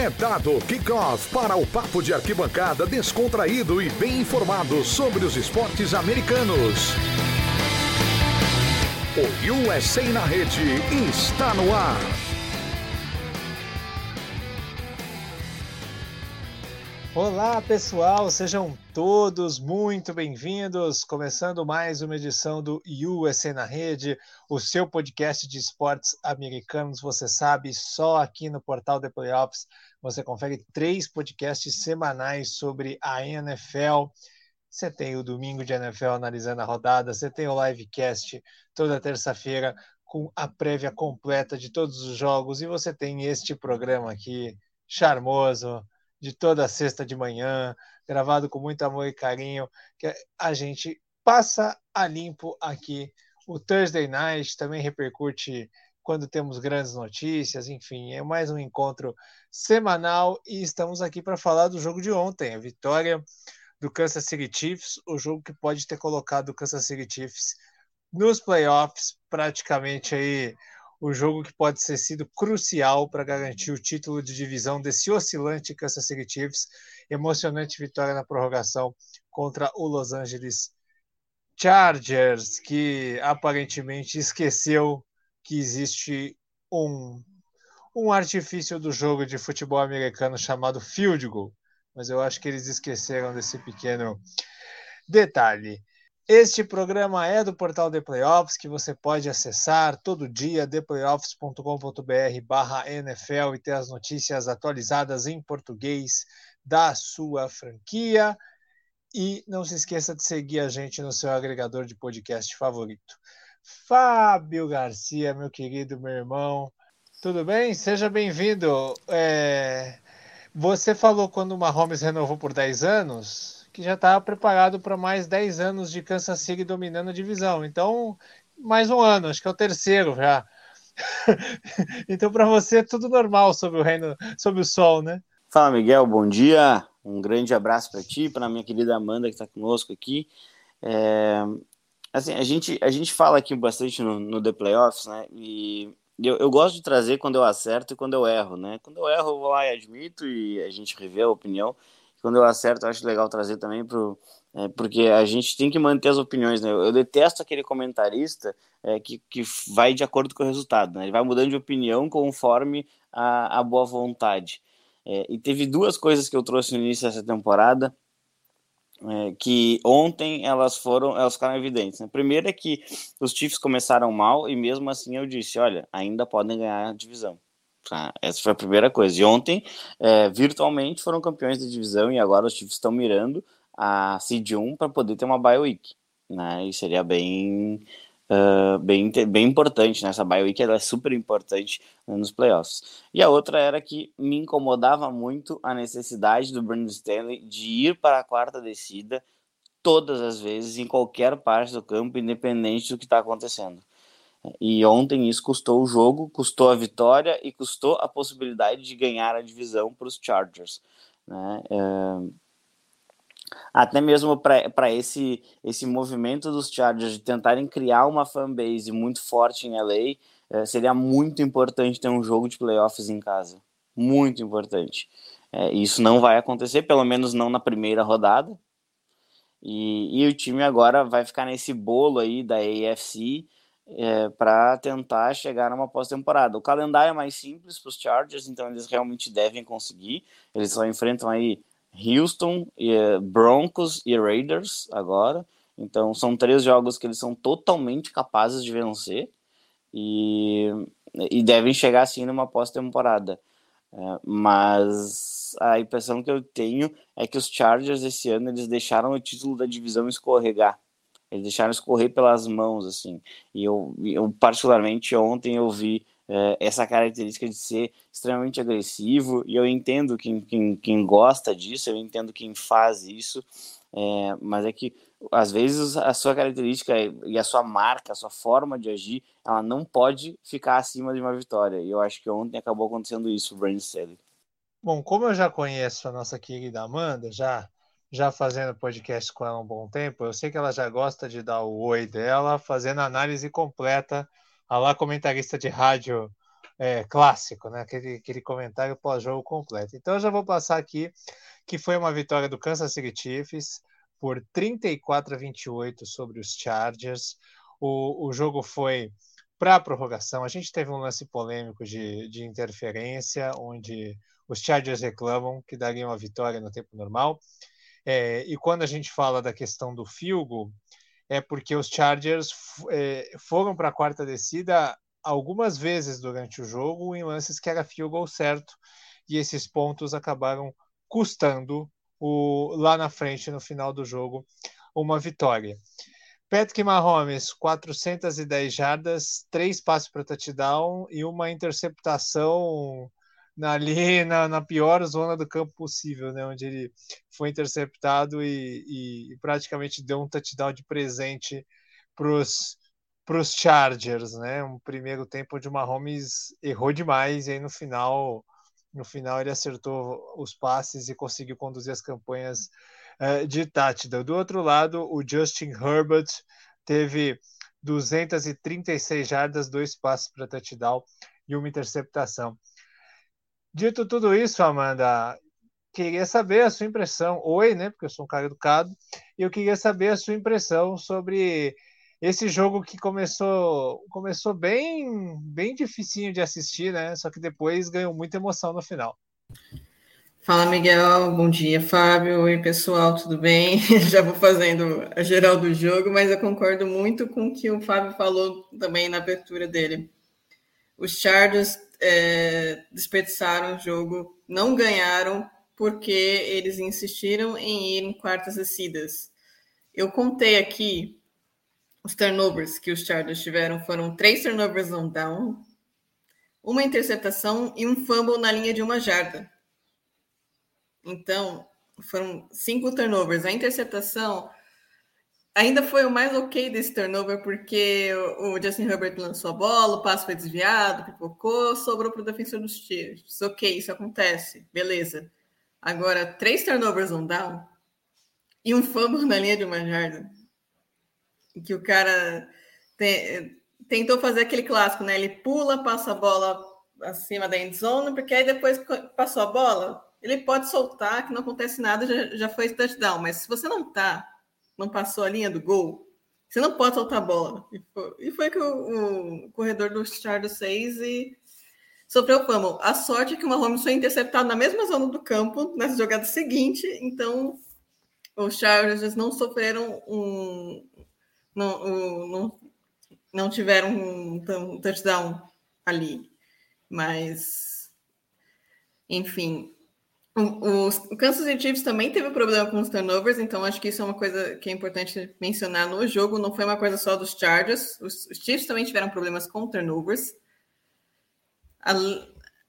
É dado kickoff para o papo de arquibancada descontraído e bem informado sobre os esportes americanos. O USA na rede está no ar. Olá, pessoal, sejam todos muito bem-vindos. Começando mais uma edição do USA na Rede, o seu podcast de esportes americanos. Você sabe, só aqui no portal The Playoffs você confere três podcasts semanais sobre a NFL. Você tem o domingo de NFL analisando a rodada, você tem o livecast toda terça-feira com a prévia completa de todos os jogos e você tem este programa aqui charmoso de toda sexta de manhã, gravado com muito amor e carinho, que a gente passa a limpo aqui. O Thursday Night também repercute quando temos grandes notícias, enfim, é mais um encontro semanal e estamos aqui para falar do jogo de ontem, a vitória do Kansas City Chiefs, o jogo que pode ter colocado o Kansas City Chiefs nos playoffs, praticamente aí o jogo que pode ser sido crucial para garantir o título de divisão desse oscilante Kansas City Chiefs. Emocionante vitória na prorrogação contra o Los Angeles Chargers, que aparentemente esqueceu que existe um, um artifício do jogo de futebol americano chamado field goal. Mas eu acho que eles esqueceram desse pequeno detalhe. Este programa é do portal The Playoffs, que você pode acessar todo dia, theplayoffs.com.br barra NFL e ter as notícias atualizadas em português da sua franquia. E não se esqueça de seguir a gente no seu agregador de podcast favorito. Fábio Garcia, meu querido, meu irmão, tudo bem? Seja bem-vindo. É... Você falou quando o Mahomes renovou por 10 anos, que já estava preparado para mais 10 anos de Kansas City dominando a divisão. Então, mais um ano, acho que é o terceiro já. então, para você, é tudo normal sobre o reino, sobre o sol, né? Fala, Miguel, bom dia. Um grande abraço para ti, para minha querida Amanda que está conosco aqui. É, assim, a gente, a gente fala aqui bastante no, no The Playoffs, né? E eu, eu, gosto de trazer quando eu acerto e quando eu erro, né? Quando eu erro, eu vou lá e admito e a gente revê a opinião quando eu acerto, eu acho legal trazer também pro, é, porque a gente tem que manter as opiniões, né? Eu detesto aquele comentarista é, que, que vai de acordo com o resultado, né? Ele vai mudando de opinião conforme a, a boa vontade. É, e teve duas coisas que eu trouxe no início dessa temporada é, que ontem elas foram, elas ficaram evidentes. Né? Primeiro é que os Chiefs começaram mal e mesmo assim eu disse, olha, ainda podem ganhar a divisão. Tá? Essa foi a primeira coisa. E ontem, é, virtualmente, foram campeões da divisão e agora os Chiefs estão mirando a Seed 1 para poder ter uma bye week. Né? E seria bem, uh, bem, bem importante. Né? Essa bye week ela é super importante nos playoffs. E a outra era que me incomodava muito a necessidade do Brandon Stanley de ir para a quarta descida todas as vezes, em qualquer parte do campo, independente do que está acontecendo. E ontem isso custou o jogo, custou a vitória e custou a possibilidade de ganhar a divisão para os Chargers. Né? É... Até mesmo para esse, esse movimento dos Chargers de tentarem criar uma fanbase muito forte em LA, é, seria muito importante ter um jogo de playoffs em casa. Muito importante. É, isso não vai acontecer, pelo menos não na primeira rodada. E, e o time agora vai ficar nesse bolo aí da AFC é, para tentar chegar numa pós-temporada. O calendário é mais simples para os Chargers, então eles realmente devem conseguir. Eles só enfrentam aí Houston, e, é, Broncos e Raiders agora. Então são três jogos que eles são totalmente capazes de vencer e, e devem chegar assim numa pós-temporada. É, mas a impressão que eu tenho é que os Chargers esse ano eles deixaram o título da divisão escorregar. Eles deixaram escorrer pelas mãos, assim. E eu, eu particularmente, ontem eu vi é, essa característica de ser extremamente agressivo, e eu entendo quem, quem, quem gosta disso, eu entendo quem faz isso, é, mas é que às vezes a sua característica e a sua marca, a sua forma de agir, ela não pode ficar acima de uma vitória. E eu acho que ontem acabou acontecendo isso, o Brandon Staley. Bom, como eu já conheço a nossa querida Amanda, já já fazendo podcast com ela há um bom tempo, eu sei que ela já gosta de dar o oi dela, fazendo análise completa, a lá comentarista de rádio é, clássico, né? Aquele, aquele comentário pós-jogo completo. Então eu já vou passar aqui que foi uma vitória do Kansas City Chiefs por 34 a 28 sobre os Chargers. O, o jogo foi para a prorrogação. A gente teve um lance polêmico de, de interferência, onde os Chargers reclamam que daria uma vitória no tempo normal. É, e quando a gente fala da questão do field goal, é porque os Chargers é, foram para a quarta descida algumas vezes durante o jogo em lances que era field certo, e esses pontos acabaram custando o, lá na frente, no final do jogo, uma vitória. Patrick Mahomes, 410 jardas, três passos para touchdown e uma interceptação ali na, na, pior zona do campo possível, né? Onde ele foi interceptado e, e, praticamente deu um touchdown de presente para os Chargers, né? Um primeiro tempo onde o Mahomes errou demais e aí no final no final ele acertou os passes e conseguiu conduzir as campanhas uh, de touchdown. Do outro lado, o Justin Herbert teve 236 jardas, dois passes para touchdown e uma interceptação. Dito tudo isso, Amanda, queria saber a sua impressão. Oi, né? Porque eu sou um cara educado. E eu queria saber a sua impressão sobre esse jogo que começou começou bem bem dificinho de assistir, né? Só que depois ganhou muita emoção no final. Fala, Miguel. Bom dia, Fábio. Oi, pessoal, tudo bem? Já vou fazendo a geral do jogo, mas eu concordo muito com o que o Fábio falou também na abertura dele. Os Chargers é, desperdiçaram o jogo, não ganharam porque eles insistiram em ir em quartas descidas. Eu contei aqui os turnovers que os Chargers tiveram foram três turnovers on down, uma interceptação e um fumble na linha de uma jarda. Então, foram cinco turnovers. A interceptação ainda foi o mais ok desse turnover, porque o Justin Herbert lançou a bola, o passo foi desviado, pipocou, sobrou para o defensor dos Chiefs. Ok, isso acontece, beleza. Agora, três turnovers on down e um fumble na linha de uma jarda que o cara te, tentou fazer aquele clássico, né? Ele pula, passa a bola acima da end zone, porque aí depois passou a bola, ele pode soltar, que não acontece nada, já, já foi touchdown. Mas se você não tá, não passou a linha do gol, você não pode soltar a bola. E foi, e foi que o, o, corredor do Chargers fez e sofreu fumble. A sorte é que o Mahomes foi interceptado na mesma zona do campo, na jogada seguinte, então os Chargers não sofreram um, não, não, não tiveram um, touchdown ali. Mas, enfim, o, o Kansas City Chiefs também teve problema com os turnovers, então acho que isso é uma coisa que é importante mencionar no jogo. Não foi uma coisa só dos Chargers. Os, os Chiefs também tiveram problemas com turnovers.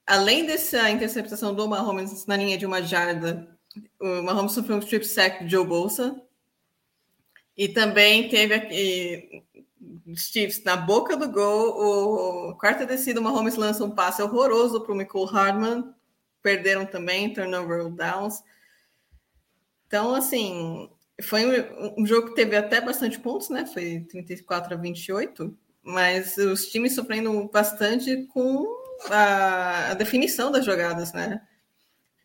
além dessa interceptação do Mahomes na linha de uma jarda, o Mahomes sofreu um strip sack de Joe Bolsa, e também teve aqui Chiefs na boca do gol. O quarta descida, o Mahomes lança um passe horroroso para o Michael Hardman. Perderam também, turnover downs. Então, assim, foi um, jogo que teve até bastante pontos, né? Foi 34 a 28, mas os times sofrendo bastante com a, a definição das jogadas, né?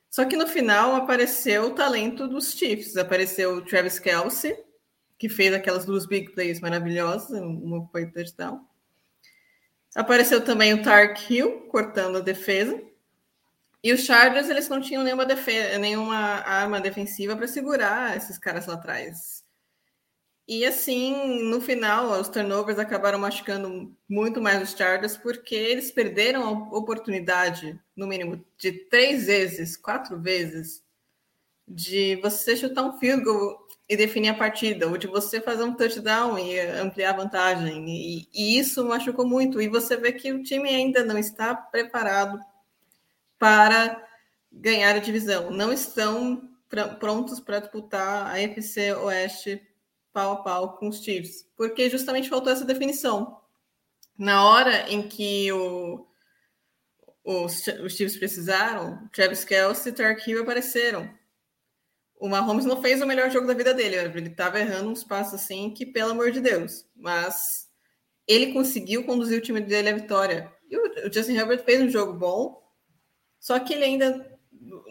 Só que no final apareceu o talento dos Chiefs. Apareceu o Travis Kelsey, que fez aquelas duas big plays maravilhosas, uma foi touchdown. Apareceu também o Tark Hill cortando a defesa. E os Chargers, eles não tinham nenhuma, defesa, nenhuma arma defensiva para segurar esses caras lá atrás. E assim, no final, os turnovers acabaram machucando muito mais os Chargers, porque eles perderam a oportunidade, no mínimo, de três vezes, quatro vezes, de você chutar um field goal e definir a partida, ou de você fazer um touchdown e ampliar a vantagem. E, e, isso machucou muito. E você vê que o time ainda não está preparado para ganhar a divisão. Não estão pr prontos para disputar a FC Oeste pau a pau com os Chiefs, porque justamente faltou essa definição. Na hora em que o, os, os Chiefs precisaram, Travis Kelce e Tark Hill apareceram o Mahomes não fez o melhor jogo da vida dele. Ele estava errando uns passos assim que, pelo amor de Deus. Mas ele conseguiu conduzir o time dele à vitória. E o Justin Herbert fez um jogo bom, só que ele ainda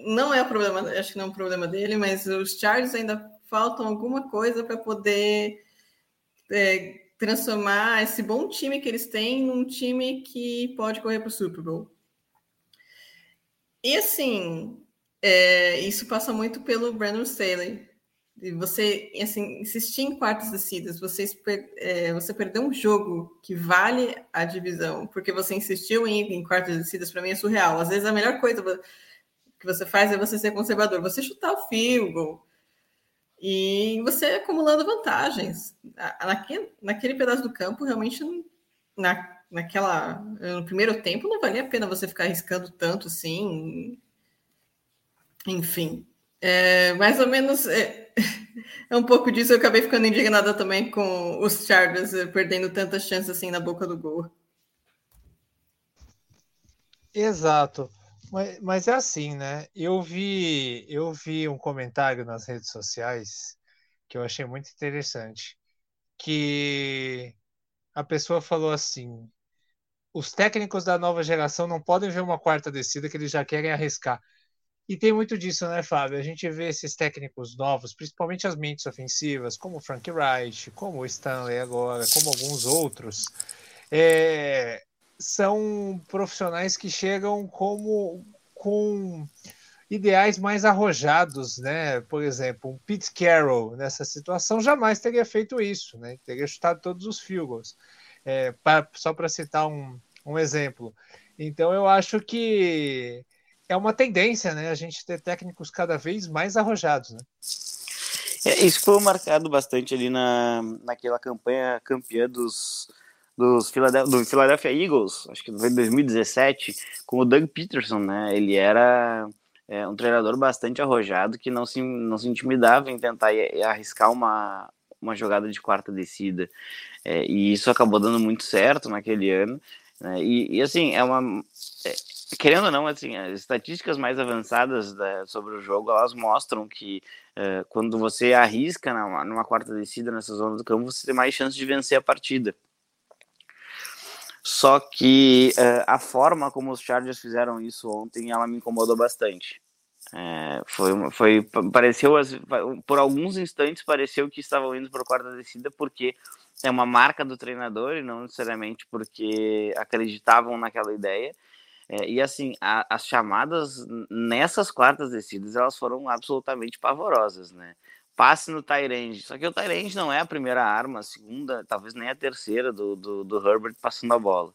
não é o problema, acho que não é um problema dele, mas os Chargers ainda faltam alguma coisa para poder é, transformar esse bom time que eles têm num time que pode correr para o Super Bowl. E assim, é, isso passa muito pelo Brandon Staley. Você assim, insistir em quartas descidas, você, é, você perdeu um jogo que vale a divisão, porque você insistiu em, em quartas descidas, para mim é surreal. Às vezes a melhor coisa que você faz é você ser conservador, você chutar o field goal, e você acumulando vantagens. Naquele, naquele pedaço do campo, realmente, na, naquela, no primeiro tempo, não valia a pena você ficar arriscando tanto assim. Enfim, é, mais ou menos é, é, um pouco disso. Eu acabei ficando indignada também com os Chargers é, perdendo tantas chances assim na boca do gol. Exato. Mas, mas, é assim, né? Eu vi, eu vi um comentário nas redes sociais que eu achei muito interessante, que a pessoa falou assim: os técnicos da nova geração não podem ver uma quarta descida que eles já querem arriscar. E tem muito disso, né, Fábio? A gente vê esses técnicos novos, principalmente as mentes ofensivas, como o Frank Wright, como o Stanley agora, como alguns outros. É, são profissionais que chegam como com ideais mais arrojados, né? Por exemplo, um Pete Carroll nessa situação jamais teria feito isso, né? Teria chutado todos os field. É, só para citar um, um exemplo. Então eu acho que é uma tendência, né? A gente ter técnicos cada vez mais arrojados, né? É, isso foi marcado bastante ali na, naquela campanha campeã dos dos Philadelphia, do Philadelphia Eagles, acho que foi em 2017, com o Doug Peterson, né? Ele era é, um treinador bastante arrojado que não se, não se intimidava em tentar arriscar uma, uma jogada de quarta descida. É, e isso acabou dando muito certo naquele ano. Né? E, e, assim, é uma. Querendo ou não, assim, as estatísticas mais avançadas da, sobre o jogo elas mostram que é, quando você arrisca numa, quarta descida nessa zona do campo, você tem mais chance de vencer a partida. Só que uh, a forma como os Chargers fizeram isso ontem, ela me incomodou bastante. É, foi, foi, pareceu, por alguns instantes, pareceu que estavam indo para o quarto da descida porque é uma marca do treinador e não necessariamente porque acreditavam naquela ideia. É, e assim, a, as chamadas nessas quartas descidas, elas foram absolutamente pavorosas, né? passe no Tyrande. Só que o Tyrande não é a primeira arma, a segunda, talvez nem a terceira do, do, do Herbert passando a bola.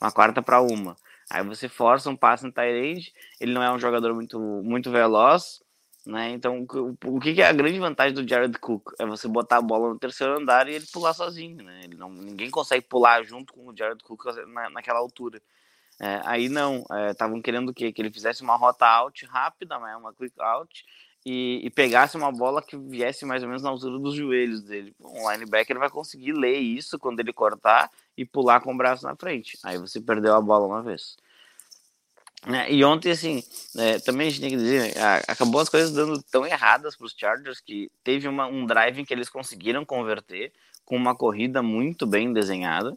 Uma quarta para uma. Aí você força um passe no Tyrande, ele não é um jogador muito, muito veloz, né? Então, o, que, que, é a grande vantagem do Jared Cook? É você botar a bola no terceiro andar e ele pular sozinho, né? Ele não, ninguém consegue pular junto com o Jared Cook na, naquela altura. É, aí não, estavam é, querendo o quê? Que ele fizesse uma rota out rápida, né? uma quick out, e, e, pegasse uma bola que viesse mais ou menos na altura dos joelhos dele. Um linebacker vai conseguir ler isso quando ele cortar e pular com o braço na frente. Aí você perdeu a bola uma vez. É, e ontem, assim, é, também a gente tem que dizer, acabou as coisas dando tão erradas para os Chargers que teve uma, um drive que eles conseguiram converter com uma corrida muito bem desenhada.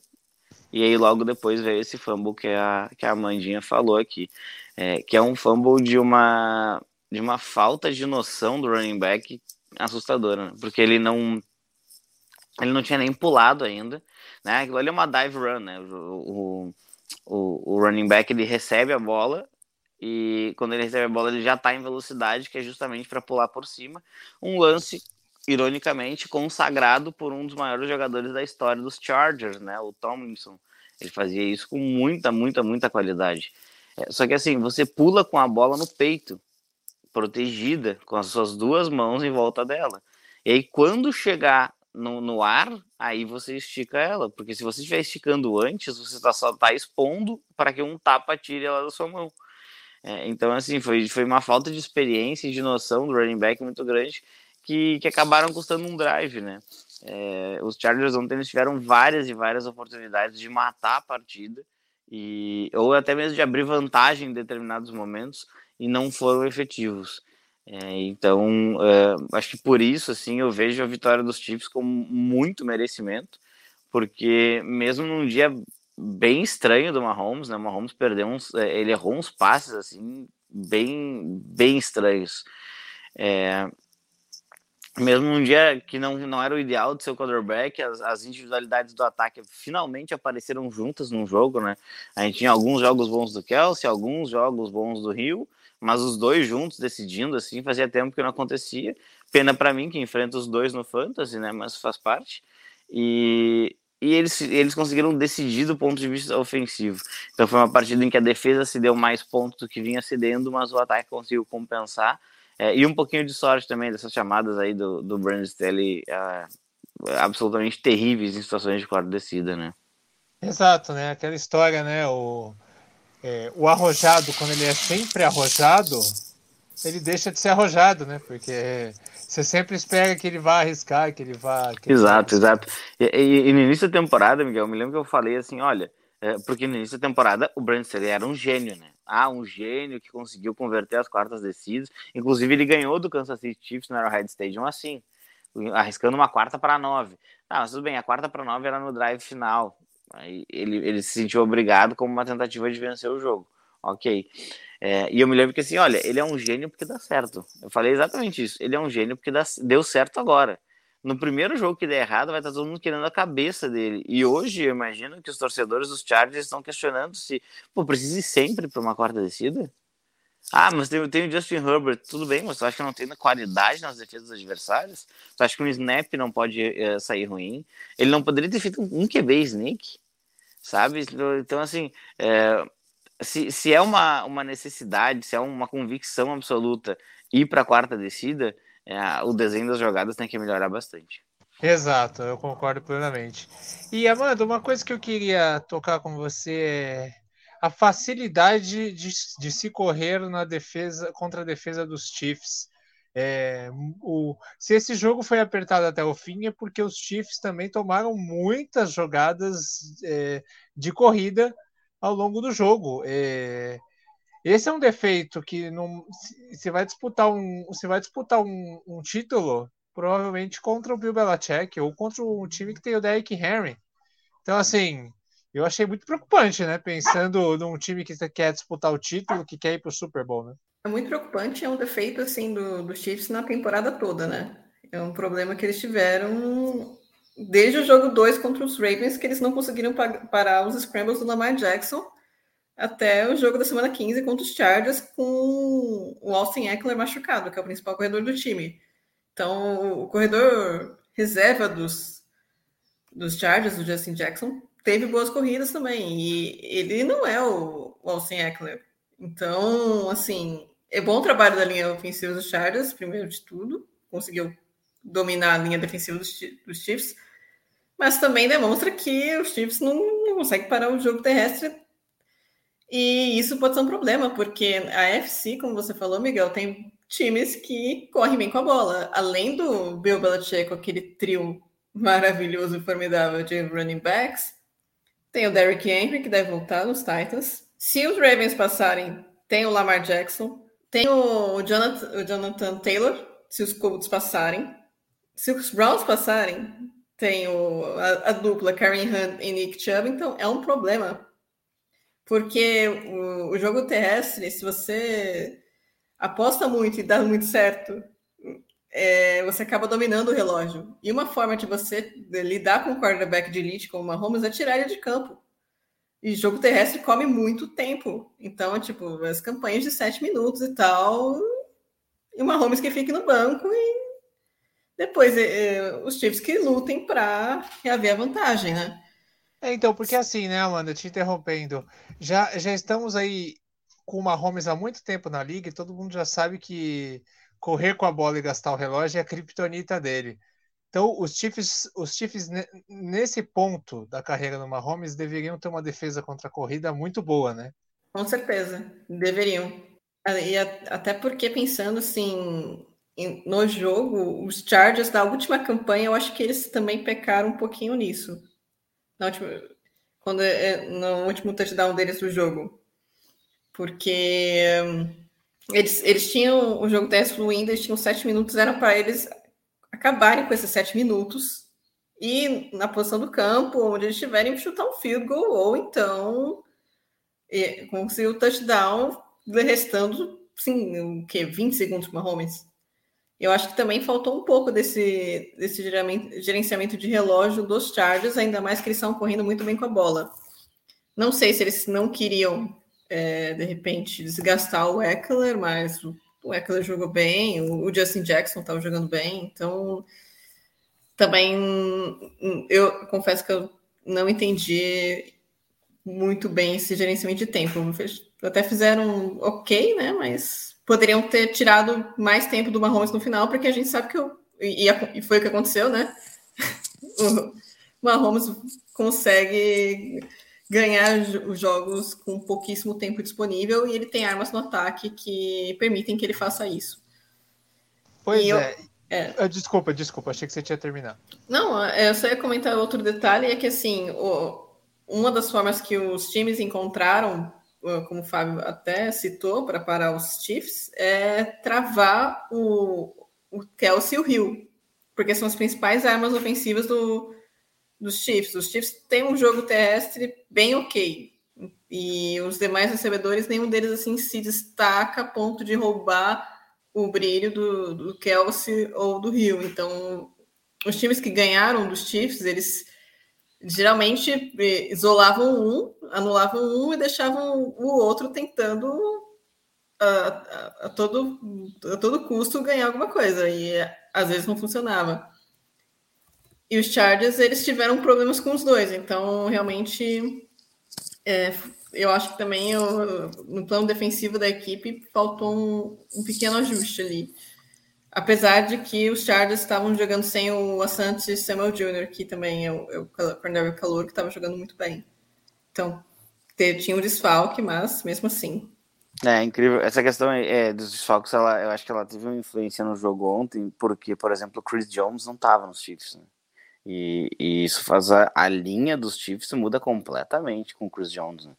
E aí logo depois veio esse fumble que a, que a Amandinha falou aqui, é, que é um fumble de uma de uma falta de noção do running back assustadora, né? porque ele não ele não tinha nem pulado ainda, né? Aquilo ali é uma dive run, né? O, o, o running back ele recebe a bola e quando ele recebe a bola ele já está em velocidade, que é justamente para pular por cima. Um lance, ironicamente, consagrado por um dos maiores jogadores da história dos Chargers, né? O Tomlinson. Ele fazia isso com muita, muita, muita qualidade. É, só que assim, você pula com a bola no peito protegida com as suas duas mãos em volta dela. E aí, quando chegar no, no ar, aí você estica ela, porque se você estiver esticando antes, você tá, só está expondo para que um tapa tire ela da sua mão. É, então, assim, foi, foi uma falta de experiência e de noção do running back muito grande que, que acabaram custando um drive, né? É, os Chargers ontem eles tiveram várias e várias oportunidades de matar a partida e ou até mesmo de abrir vantagem em determinados momentos, e não foram efetivos. É, então, é, acho que por isso, assim, eu vejo a vitória dos Chiefs com muito merecimento, porque mesmo num dia bem estranho do Mahomes, né? O Mahomes perdeu uns, é, ele errou uns passes assim bem, bem estranhos. É, mesmo um dia que não, não era o ideal de seu quarterback, as, as individualidades do ataque finalmente apareceram juntas num jogo, né? A gente tinha alguns jogos bons do Kelsey, alguns jogos bons do Rio, mas os dois juntos decidindo assim fazia tempo que não acontecia. Pena para mim que enfrenta os dois no fantasy, né? Mas faz parte. E, e eles, eles conseguiram decidir do ponto de vista ofensivo. Então foi uma partida em que a defesa se deu mais pontos do que vinha cedendo, mas o ataque conseguiu compensar. É, e um pouquinho de sorte também dessas chamadas aí do, do Brandon Staley é, absolutamente terríveis em situações de quarta descida, né? Exato, né? Aquela história, né? O, é, o arrojado, quando ele é sempre arrojado, ele deixa de ser arrojado, né? Porque você sempre espera que ele vá arriscar, que ele vá. Que exato, ele vá exato. E, e, e, no início da temporada, Miguel, eu me lembro que eu falei assim: olha, é, porque no início da temporada o Brandon Staley era um gênio, né? Ah, um gênio que conseguiu converter as quartas descidas. Inclusive, ele ganhou do Kansas City Chiefs no Arrowhead Stadium assim, arriscando uma quarta para nove. Ah, mas tudo bem, a quarta para nove era no drive final. Aí ele, ele se sentiu obrigado como uma tentativa de vencer o jogo. Ok. É, e eu me lembro que assim, olha, ele é um gênio porque dá certo. Eu falei exatamente isso. Ele é um gênio porque dá, deu certo agora. No primeiro jogo que der errado, vai estar todo mundo querendo a cabeça dele. E hoje eu imagino que os torcedores dos Chargers estão questionando se, pô, precisa ir sempre para uma quarta descida? Ah, mas tem, tem o Justin Herbert, tudo bem, mas tu acha que não tem qualidade nas defesas dos adversários? Tu acha que um snap não pode é, sair ruim? Ele não poderia ter feito um, QB sneak, sabe? Então, assim, é, se, se é uma, uma necessidade, se é uma convicção absoluta ir para a quarta descida, é, o desenho das jogadas tem que melhorar bastante. Exato, eu concordo plenamente. E Amanda, uma coisa que eu queria tocar com você é a facilidade de, de se correr na defesa contra a defesa dos Chiefs. É, o, se esse jogo foi apertado até o fim é porque os Chiefs também tomaram muitas jogadas é, de corrida ao longo do jogo. É, esse é um defeito que não, se vai disputar um, se vai disputar um, um, título, provavelmente contra o Bill Belichick ou contra um time que tem o Derrick Henry. Então, assim, eu achei muito preocupante, né? Pensando num time que quer disputar o título, que quer ir para o Super Bowl, né? É muito preocupante, é um defeito assim do, do Chiefs na temporada toda, né? É um problema que eles tiveram desde o jogo 2 contra os Ravens, que eles não conseguiram parar os scrambles do Lamar Jackson, até o jogo da semana 15 contra os Chargers, com o Austin Eckler machucado, que é o principal corredor do time. Então, o corredor reserva dos, dos Chargers, o Justin Jackson, teve boas corridas também, e ele não é o, o Austin Eckler. Então, assim, é bom o trabalho da linha ofensiva dos Chargers, primeiro de tudo, conseguiu dominar a linha defensiva dos, dos Chiefs, mas também demonstra que os Chiefs não, não conseguem parar o jogo terrestre. E isso pode ser um problema, porque a FC, como você falou, Miguel, tem times que correm bem com a bola. Além do Bill Belichick, aquele trio maravilhoso e formidável de running backs, tem o Derrick Henry, que deve voltar nos Titans. Se os Ravens passarem, tem o Lamar Jackson, tem o Jonathan, o Jonathan Taylor, se os Colts passarem. Se os Browns passarem, tem o, a, a, dupla Karen Hunt e Nick Chubb, então é um problema. Porque o, o jogo terrestre, se você aposta muito e dá muito certo, é, você acaba dominando o relógio. E uma forma de você lidar com o quarterback de elite como o Mahomes é tirar ele de campo. E jogo terrestre come muito tempo. Então, tipo, as campanhas de sete minutos e tal. E o Mahomes que fique no banco e depois é, é, os Chiefs que lutem para reaver a vantagem, né? É, então, porque assim, né, Amanda, te interrompendo, já, já estamos aí com o Mahomes há muito tempo na liga e todo mundo já sabe que correr com a bola e gastar o relógio é a criptonita dele. Então, os Chiefs, os Chiefs nesse ponto da carreira do Mahomes deveriam ter uma defesa contra a corrida muito boa, né? Com certeza, deveriam. E até porque pensando assim, no jogo, os Chargers da última campanha, eu acho que eles também pecaram um pouquinho nisso. Na última, quando, é, no último touchdown deles do jogo. Porque hum, eles, eles tinham o jogo teste fluindo, eles tinham sete minutos, era para eles acabarem com esses sete minutos e na posição do campo, onde eles tiverem chutar um field goal, ou então conseguir o touchdown, restando, sim, o que, 20 segundos para Mahomes. Eu acho que também faltou um pouco desse, desse gerenciamento de relógio dos Chargers, ainda mais que eles estão correndo muito bem com a bola. Não sei se eles não queriam, é, de repente, desgastar o Eckler, mas o Eckler jogou bem, o Justin Jackson estava jogando bem, então também eu confesso que eu não entendi muito bem esse gerenciamento de tempo. Até fizeram ok, né? Mas poderiam ter tirado mais tempo do Mahomes no final, porque a gente sabe que eu, e, e foi o que aconteceu, né? o Mahomes consegue ganhar os jogos com pouquíssimo tempo disponível e ele tem armas no ataque que permitem que ele faça isso. Pois eu, é. é. Ah, desculpa, desculpa, achei que você tinha terminado. Não, eu só ia comentar outro detalhe, é que assim, o, uma das formas que os times encontraram, como o Fábio até citou, para parar os Chiefs, é travar o, o Kelsey e o Hill, porque são as principais armas ofensivas do, dos Chiefs. Os Chiefs têm um jogo terrestre bem ok. E os demais recebedores, nenhum deles assim se destaca a ponto de roubar o brilho do, do Kelsey ou do Rio. Então, os times que ganharam dos Chiefs, eles geralmente isolavam um, anulavam um e deixavam o outro tentando a, a, a todo, a todo custo ganhar alguma coisa. E às vezes não funcionava. E os Chargers, eles tiveram problemas com os dois. Então, realmente, é, eu acho que também eu, no plano defensivo da equipe faltou um, um, pequeno ajuste ali. Apesar de que os Chargers estavam jogando sem o Asante Samuel Jr., que também é o, é o calor, que estava jogando muito bem. Então, tinha um desfalque, mas mesmo assim. É incrível. Essa questão é, dos desfalques, ela, eu acho que ela teve uma influência no jogo ontem, porque, por exemplo, o Chris Jones não estava nos Chiefs. Né? E, e isso faz a, a, linha dos Chiefs muda completamente com o Chris Jones. Né?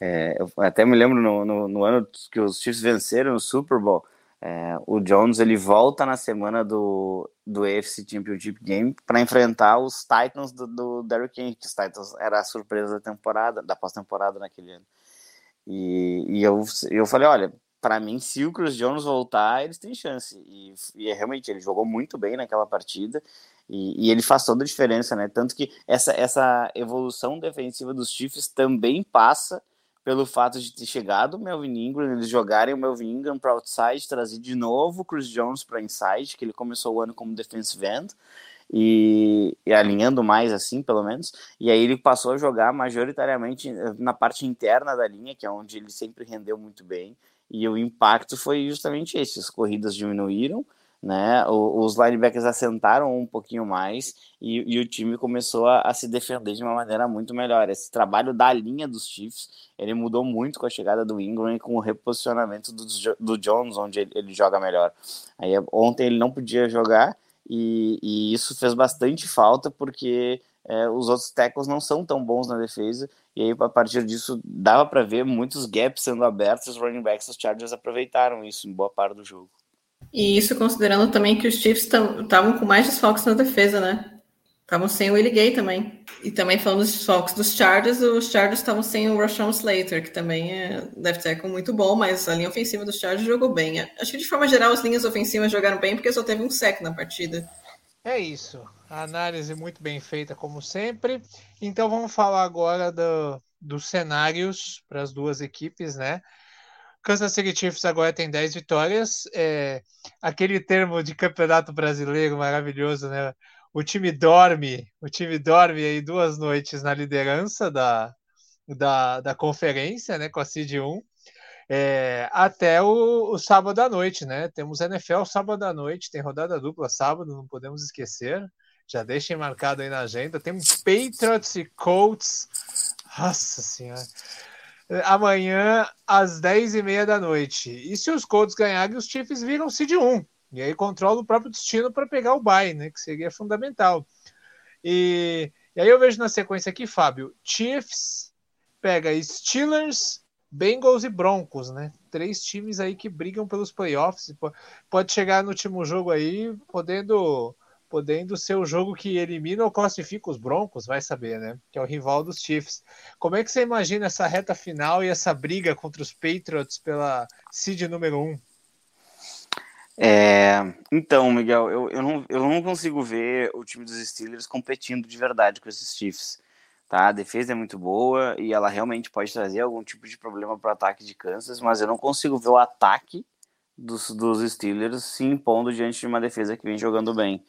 É, eu até me lembro no, no, no, ano que os Chiefs venceram o Super Bowl, é, o Jones ele volta na semana do, do AFC Championship Game para enfrentar os Titans do, do Derrick Henry, que os Titans era a surpresa da temporada, da pós-temporada naquele ano. E, e eu, eu falei, olha, para mim, se o Chris Jones voltar, eles têm chance. E, e realmente, ele jogou muito bem naquela partida. E, e, ele faz toda a diferença, né? Tanto que essa, essa evolução defensiva dos Chiefs também passa pelo fato de ter chegado o Melvin Ingram, eles jogarem o Melvin Ingram para outside, trazer de novo o Chris Jones para inside, que ele começou o ano como defensive end, e, e, alinhando mais assim, pelo menos. E aí ele passou a jogar majoritariamente na parte interna da linha, que é onde ele sempre rendeu muito bem. E o impacto foi justamente esse: as corridas diminuíram, né? os linebackers assentaram um pouquinho mais e, e o time começou a, a, se defender de uma maneira muito melhor. Esse trabalho da linha dos Chiefs ele mudou muito com a chegada do Ingram e com o reposicionamento do, do Jones, onde ele, ele joga melhor. Aí ontem ele não podia jogar e, e isso fez bastante falta porque é, os outros tackles não são tão bons na defesa e aí a partir disso dava para ver muitos gaps sendo abertos. Os running backs dos Chargers aproveitaram isso em boa parte do jogo. E isso considerando também que os Chiefs estavam com mais desfalques na defesa, né? Estavam sem o Willie Gay também. E também falando dos desfalques dos Chargers, os Chargers estavam sem o Rashawn Slater, que também é, deve com muito bom, mas a linha ofensiva dos Chargers jogou bem. Acho que de forma geral as linhas ofensivas jogaram bem porque só teve um sec na partida. É isso. A análise muito bem feita, como sempre. Então vamos falar agora do, dos cenários para as duas equipes, né? Kansas City Chiefs agora tem 10 vitórias. É, aquele termo de campeonato brasileiro maravilhoso, né? O time dorme, o time dorme aí duas noites na liderança da, da, da conferência, né? Com a Seed 1. É, até o, o, sábado à noite, né? Temos NFL sábado à noite, tem rodada dupla sábado, não podemos esquecer. Já deixem marcado aí na agenda. Tem Patriots e Colts. Nossa Senhora amanhã às 10h30 da noite. E se os Colts ganharem, os Chiefs viram seed 1. E aí controla o próprio destino para pegar o bye, né? Que seria fundamental. E, e aí eu vejo na sequência aqui, Fábio, Chiefs pega Steelers, Bengals e Broncos, né? Três times aí que brigam pelos playoffs. Pode chegar no último jogo aí podendo podendo ser o jogo que elimina ou classifica os Broncos, vai saber, né? Que é o rival dos Chiefs. Como é que você imagina essa reta final e essa briga contra os Patriots pela seed número 1? Um? É, então, Miguel, eu, eu, não, eu não consigo ver o time dos Steelers competindo de verdade com esses Chiefs. Tá? A defesa é muito boa e ela realmente pode trazer algum tipo de problema para o ataque de Kansas, mas eu não consigo ver o ataque dos, dos Steelers se impondo diante de uma defesa que vem jogando bem.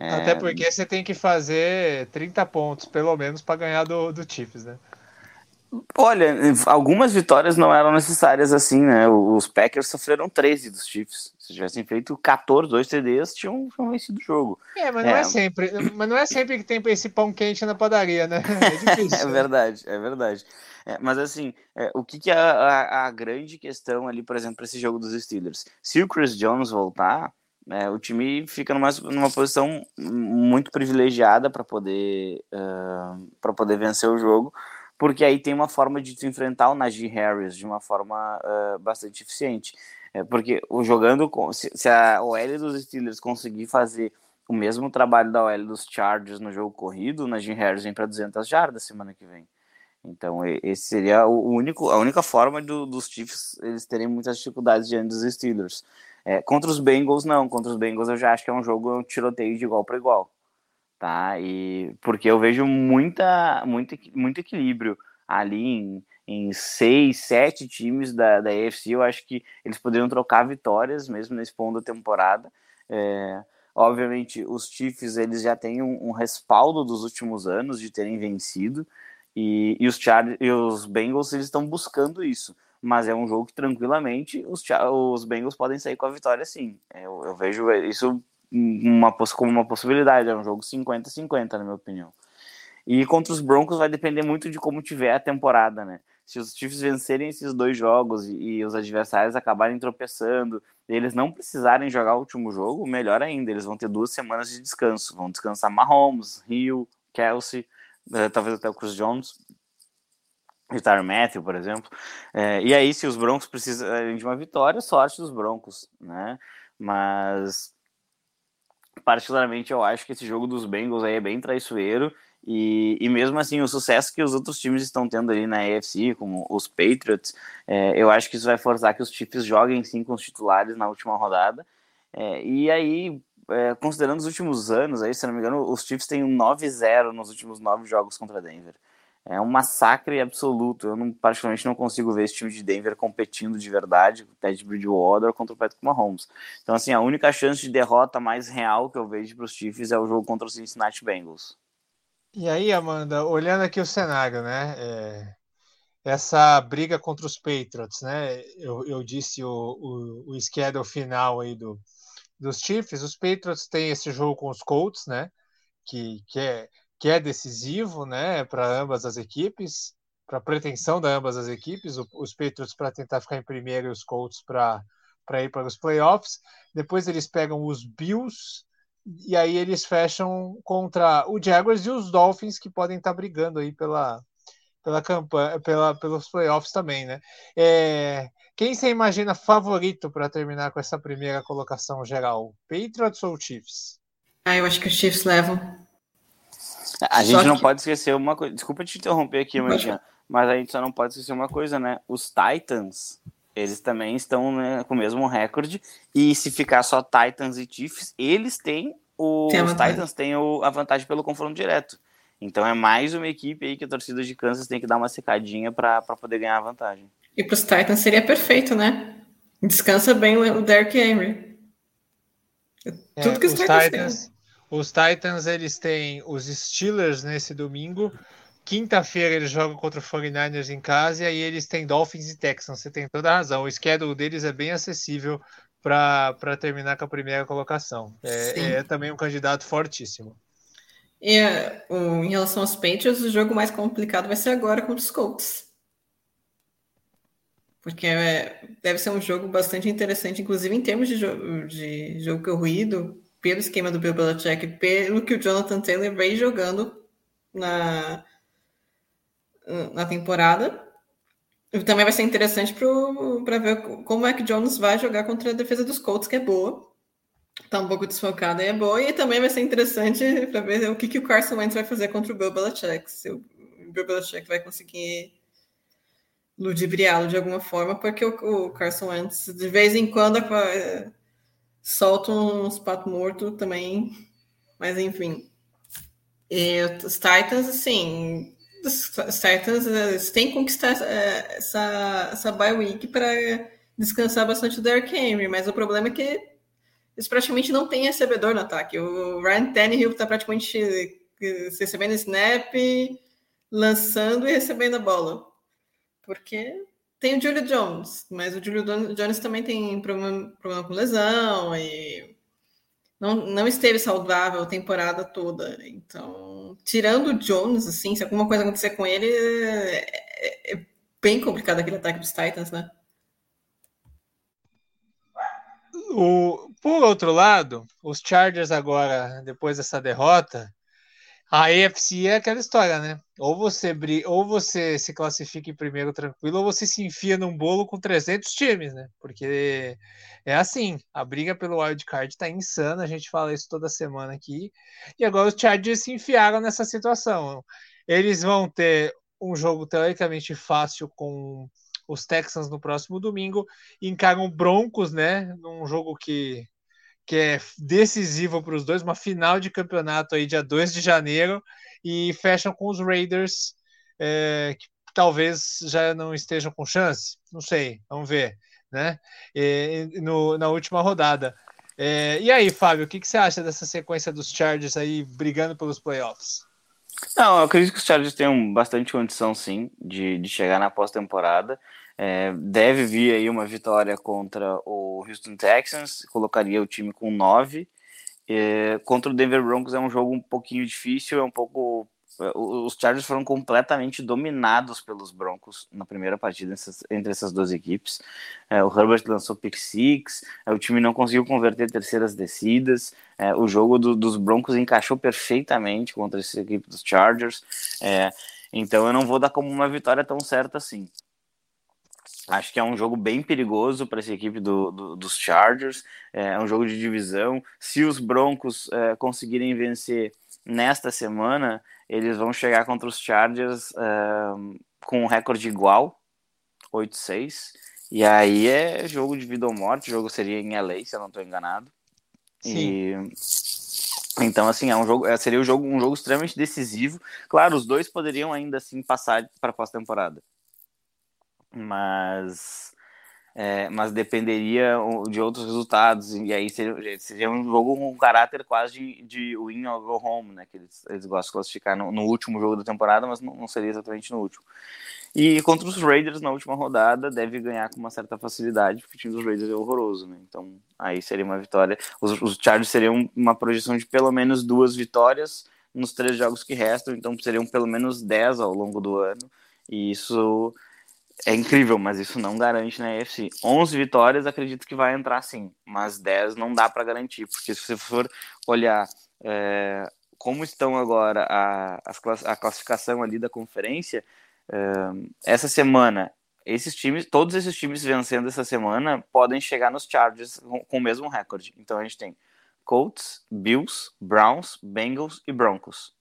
É... Até porque você tem que fazer 30 pontos, pelo menos, para ganhar do, do Chiefs, né? Olha, algumas vitórias não eram necessárias assim, né? Os Packers sofreram 13 dos Chiefs. Se tivessem feito 14, 2 TDs, tinham, tinham vencido o jogo. É, mas não é. é. sempre. Mas não é sempre que tem esse pão quente na padaria, né? É difícil. é verdade, é verdade. É, mas assim, é, o que, que é a, a, grande questão ali, por exemplo, para esse jogo dos Steelers? Se o Chris Jones voltar, é, o time fica numa, numa posição muito privilegiada para poder, uh, para poder vencer o jogo porque aí tem uma forma de tu enfrentar o Najee Harris de uma forma uh, bastante eficiente. É, porque o jogando com, se, se, a OL dos Steelers conseguir fazer o mesmo trabalho da OL dos Chargers no jogo corrido, o Najee Harris vem para 200 jardas semana que vem. Então, esse seria o único, a única forma do, dos Chiefs eles terem muitas dificuldades diante dos Steelers. É, contra os Bengals, não. Contra os Bengals, eu já acho que é um jogo um tiroteio de igual para igual tá? E porque eu vejo muita, muito, muito equilíbrio ali em, em seis, sete times da, da AFC. Eu acho que eles poderiam trocar vitórias mesmo nesse ponto da temporada. É, obviamente, os Chiefs eles já têm um, um, respaldo dos últimos anos de terem vencido e, e os Char e os Bengals eles estão buscando isso. Mas é um jogo que tranquilamente os, os Bengals podem sair com a vitória, sim. Eu, eu vejo isso uma, como uma possibilidade, é um jogo 50-50, na minha opinião. E contra os Broncos vai depender muito de como tiver a temporada, né? Se os Chiefs vencerem esses dois jogos e, e os adversários acabarem tropeçando, eles não precisarem jogar o último jogo, melhor ainda, eles vão ter duas semanas de descanso. Vão descansar Mahomes, Hill, Kelsey, eh, talvez até o Chris Jones, Star Matthew, por exemplo. Eh, e aí, se os Broncos precisarem de uma vitória, sorte dos Broncos, né? Mas particularmente eu acho que esse jogo dos Bengals aí é bem traiçoeiro e, e mesmo assim o sucesso que os outros times estão tendo ali na AFC, como os Patriots, é, eu acho que isso vai forçar que os Chiefs joguem sim com os titulares na última rodada é, e aí é, considerando os últimos anos aí, se não me engano, os Chiefs têm um 9-0 nos últimos nove jogos contra Denver é um massacre absoluto. Eu não, particularmente não consigo ver esse time de Denver competindo de verdade com o Ted Bridgewater contra o Patrick Mahomes. Então, assim, a única chance de derrota mais real que eu vejo para os Chiefs é o jogo contra os Cincinnati Bengals. E aí, Amanda, olhando aqui o cenário, né? É, essa briga contra os Patriots, né? Eu, eu disse o, o, o schedule final aí do, dos Chiefs. Os Patriots têm esse jogo com os Colts, né? Que, que é que é decisivo né, para ambas as equipes, para a pretensão de ambas as equipes, os Patriots para tentar ficar em primeiro e os Colts para ir para os playoffs. Depois eles pegam os Bills e aí eles fecham contra o Jaguars e os Dolphins que podem estar tá brigando aí pela pela campanha, pela, pelos playoffs também, né? É, quem você imagina favorito para terminar com essa primeira colocação geral? Patriots ou Chiefs? Ah, eu acho que os Chiefs levam. A gente não pode esquecer uma coisa. Desculpa te interromper aqui, Martinha, mas a gente só não pode esquecer uma coisa, né? Os Titans, eles também estão né, com o mesmo recorde. E se ficar só Titans e Chiefs, eles têm o, os Titans têm o, a vantagem pelo confronto direto. Então é mais uma equipe aí que a torcida de Kansas tem que dar uma secadinha para poder ganhar a vantagem. E para os Titans seria perfeito, né? Descansa bem o Derrick Henry. É, Tudo que os, os Titans, Titans os Titans eles têm os Steelers nesse domingo. Quinta-feira eles jogam contra o 49ers em casa e aí eles têm Dolphins e Texans. Você tem toda a razão. O schedule deles é bem acessível para terminar com a primeira colocação. É, é, também um candidato fortíssimo. E em relação aos Patriots, o jogo mais complicado vai ser agora contra os Colts. Porque é, deve ser um jogo bastante interessante, inclusive em termos de, jo de jogo corrido pelo esquema do Bill Belichick, pelo que o Jonathan Taylor vem jogando na, na temporada. Também vai ser interessante para ver como é que Jones vai jogar contra a defesa dos Colts, que é boa. tá um pouco desfocada e é boa. E também vai ser interessante para ver o que, que o Carson Wentz vai fazer contra o Bill Belichick. Se o Bill Belichick vai conseguir ludibriá-lo de alguma forma, porque o, Carson Wentz, de vez em quando, solta uns pato morto também. Mas enfim. E os Titans, assim, os Titans eles têm que conquistar essa, essa bye week para descansar bastante o Derrick Henry, mas o problema é que eles praticamente não têm recebedor no ataque. O Ryan Tannehill está praticamente recebendo snap, lançando e recebendo a bola. Porque tem o Julio Jones, mas o Julio Jones também tem problema, problema com lesão e não, não esteve saudável a temporada toda. Então, tirando o Jones, assim, se alguma coisa acontecer com ele, é, é, é bem complicado aquele ataque dos Titans, né? O, por outro lado, os Chargers agora, depois dessa derrota, a AFC é aquela história, né? Ou você, ou você se classifica em primeiro tranquilo, ou você se enfia num bolo com 300 times, né? Porque é assim, a briga pelo wild card tá insana, a gente fala isso toda semana aqui. E agora os Chargers se enfiaram nessa situação. Eles vão ter um jogo teoricamente fácil com os Texans no próximo domingo encaram Broncos, né? Num jogo que, que é decisivo para os dois, uma final de campeonato aí, dia 2 de janeiro, e fecham com os Raiders, é, que talvez já não estejam com chance, não sei, vamos ver, né? E, no, na última rodada. É, e aí, Fábio, o que, que você acha dessa sequência dos Chargers aí brigando pelos playoffs? Não, eu acredito que os Chargers tenham bastante condição, sim, de, de chegar na pós-temporada. É, deve vir aí uma vitória contra o Houston Texans, colocaria o time com 9. É, contra o Denver Broncos é um jogo um pouquinho difícil, é um pouco é, os Chargers foram completamente dominados pelos Broncos na primeira partida entre essas duas equipes. É, o Herbert lançou pick six, é, o time não conseguiu converter terceiras descidas. É, o jogo do, dos Broncos encaixou perfeitamente contra essa equipe dos Chargers. Então eu não vou dar como uma vitória tão certa assim. Acho que é um jogo bem perigoso para essa equipe do, do, dos Chargers. É um jogo de divisão. Se os Broncos conseguirem vencer nesta semana, eles vão chegar contra os Chargers uh, com um recorde igual, 8-6. E aí é jogo de vida ou morte, o jogo seria em LA, se eu não estou enganado. Sim. E então, assim, é um jogo, é, seria um jogo, um jogo extremamente decisivo. Claro, os dois poderiam ainda assim passar para a pós-temporada. Mas é, mas dependeria de outros resultados, e aí seria, seria um jogo com caráter quase de, de win or go home, né, que eles, eles gostam de classificar no, no último jogo da temporada, mas não, não, seria exatamente no último. E contra os Raiders na última rodada, deve ganhar com uma certa facilidade, porque o time dos Raiders é horroroso, né, então aí seria uma vitória, os, os Chargers seriam uma projeção de pelo menos duas vitórias nos três jogos que restam, então seriam pelo menos dez ao longo do ano, e isso é incrível, mas isso não garante na EFC. 11 vitórias, acredito que vai entrar sim, mas 10 não dá para garantir, porque se você for olhar é, como estão agora a, a classificação ali da conferência, é, essa semana, esses times, todos esses times vencendo essa semana podem chegar nos Chargers com, com o mesmo recorde. Então a gente tem Colts, Bills, Browns, Bengals e Broncos,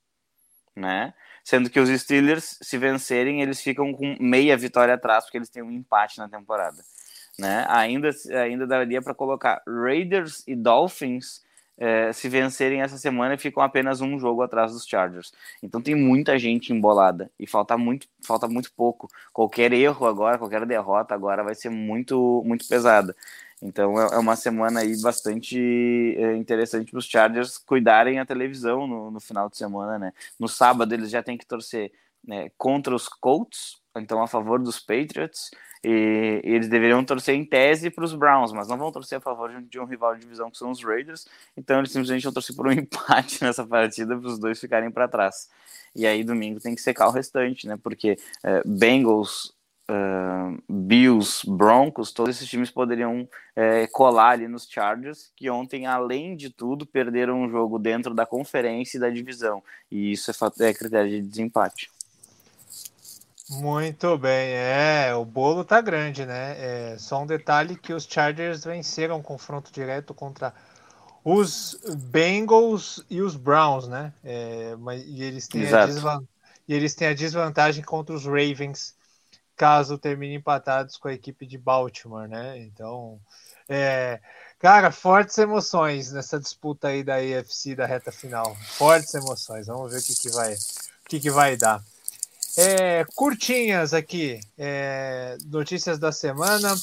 né? Sendo que os Steelers, se vencerem, eles ficam com meia vitória atrás, porque eles têm um empate na temporada. Né? Ainda, ainda daria para colocar Raiders e Dolphins é, se vencerem essa semana ficam apenas um jogo atrás dos Chargers. Então tem muita gente embolada e falta muito, falta muito pouco. Qualquer erro agora, qualquer derrota agora vai ser muito, muito pesada. Então é, é uma semana aí bastante é, interessante para os Chargers cuidarem a televisão no, no, final de semana, né? No sábado eles já têm que torcer né, contra os Colts, então a favor dos Patriots, e, e eles deveriam torcer em tese para os Browns, mas não vão torcer a favor de, de um rival de divisão que são os Raiders, então eles simplesmente vão torcer por um empate nessa partida para os dois ficarem para trás. E aí domingo tem que secar o restante, né? Porque é, Bengals uh, Bills, Broncos, todos esses times poderiam é, colar ali nos Chargers, que ontem, além de tudo, perderam um jogo dentro da conferência e da divisão. E isso é, é critério de desempate. Muito bem, é, o bolo tá grande, né? É, só um detalhe que os Chargers venceram um confronto direto contra os Bengals e os Browns, né? É, mas, e, eles têm a e eles têm a desvantagem contra os Ravens, caso terminem empatados com a equipe de Baltimore, né? Então, é, cara, fortes emoções nessa disputa aí da AFC da reta final. Fortes emoções. Vamos ver o que, que vai, o que, que vai dar. É, curtinhas aqui, é, notícias da semana.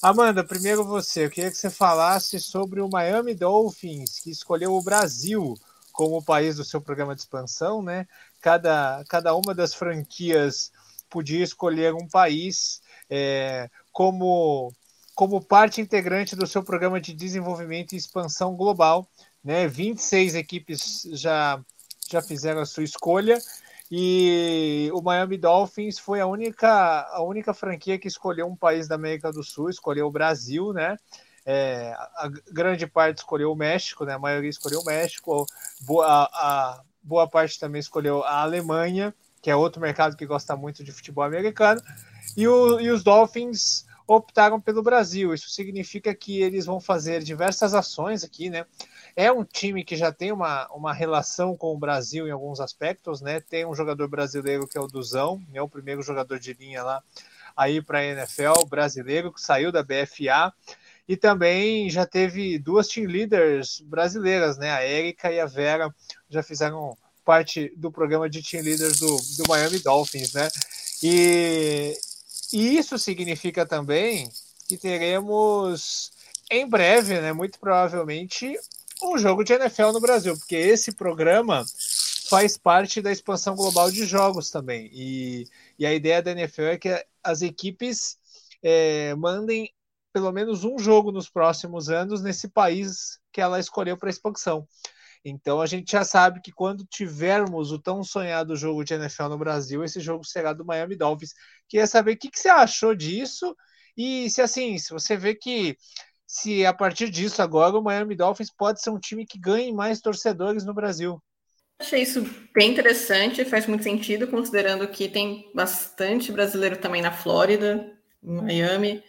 Amanda, primeiro você, eu queria que você falasse sobre o Miami Dolphins, que escolheu o Brasil como país do seu programa de expansão, né? Cada, cada uma das franquias podia escolher um país é, como, como parte integrante do seu programa de desenvolvimento e expansão global. Né? 26 equipes já, já fizeram a sua escolha e o Miami Dolphins foi a única, a única franquia que escolheu um país da América do Sul, escolheu o Brasil, né? É, a grande parte escolheu o México, né? A maioria escolheu o México, boa, a, boa parte também escolheu a Alemanha, que é outro mercado que gosta muito de futebol americano, e, o, e os Dolphins optaram pelo Brasil. Isso significa que eles vão fazer diversas ações aqui, né? É um time que já tem uma, uma relação com o Brasil em alguns aspectos, né? Tem um jogador brasileiro que é o Duzão, é o primeiro jogador de linha lá aí para a NFL brasileiro que saiu da BFA e também já teve duas team leaders brasileiras, né? A Erika e a Vera já fizeram parte do programa de team leaders do, do Miami Dolphins, né? E, e isso significa também que teremos em breve, né? Muito provavelmente um jogo de NFL no Brasil, porque esse programa faz parte da expansão global de jogos também. E, e a ideia da NFL é que as equipes é, mandem pelo menos um jogo nos próximos anos nesse país que ela escolheu para expansão. Então a gente já sabe que quando tivermos o tão sonhado jogo de NFL no Brasil, esse jogo será do Miami Dolphins. Queria saber o que, que você achou disso e se assim, se você vê que se a partir disso agora o Miami Dolphins pode ser um time que ganhe mais torcedores no Brasil. Achei isso bem interessante, faz muito sentido, considerando que tem bastante brasileiro também na Flórida, em Miami.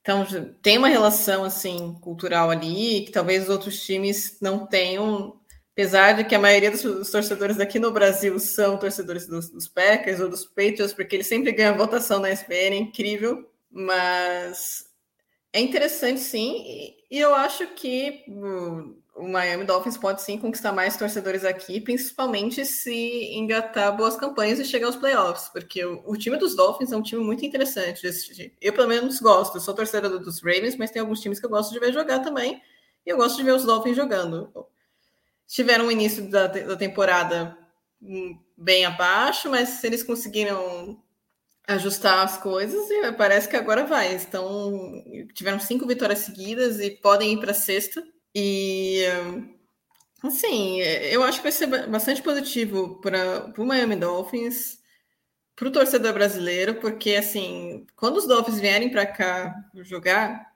Então tem uma relação assim cultural ali que talvez os outros times não tenham, apesar de que a maioria dos, torcedores aqui no Brasil são torcedores dos, dos Packers ou dos Patriots, porque eles sempre ganham votação na SPN, é incrível. Mas é interessante, sim, e eu acho que o Miami Dolphins pode sim conquistar mais torcedores aqui, principalmente se engatar boas campanhas e chegar aos playoffs, porque o, o time dos Dolphins é um time muito interessante. Eu, pelo menos, gosto. Eu sou torcedor dos Ravens, mas tem alguns times que eu gosto de ver jogar também, e eu gosto de ver os Dolphins jogando. Tiveram um início da, da temporada hum, bem abaixo, mas eles conseguiram ajustar as coisas e parece que agora vai. Então, tiveram cinco vitórias seguidas e podem ir para sexta. E assim, eu acho que vai ser bastante positivo para o Miami Dolphins, para o torcedor brasileiro, porque assim, quando os Dolphins vierem para cá jogar,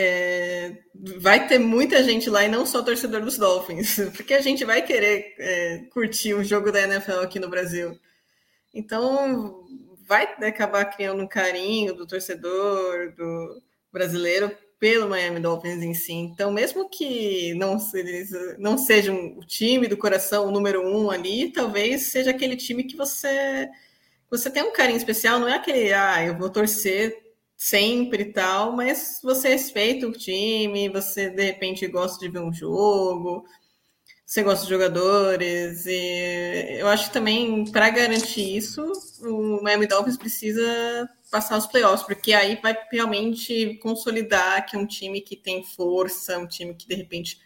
é, vai ter muita gente lá e não só torcedor dos Dolphins, porque a gente vai querer é, curtir o jogo da NFL aqui no Brasil. Então, vai acabar criando um carinho do torcedor, do brasileiro pelo Miami Dolphins em si. Então, mesmo que não, não seja o time do coração o número um ali, talvez seja aquele time que você você tem um carinho especial. Não é aquele, ah, eu vou torcer sempre e tal, mas você respeita o time, você de repente gosta de ver um jogo, você gosta de jogadores, e eu acho que também, para garantir isso, o Miami Dolphins precisa passar os playoffs, porque aí vai realmente consolidar que é um time que tem força, um time que de repente,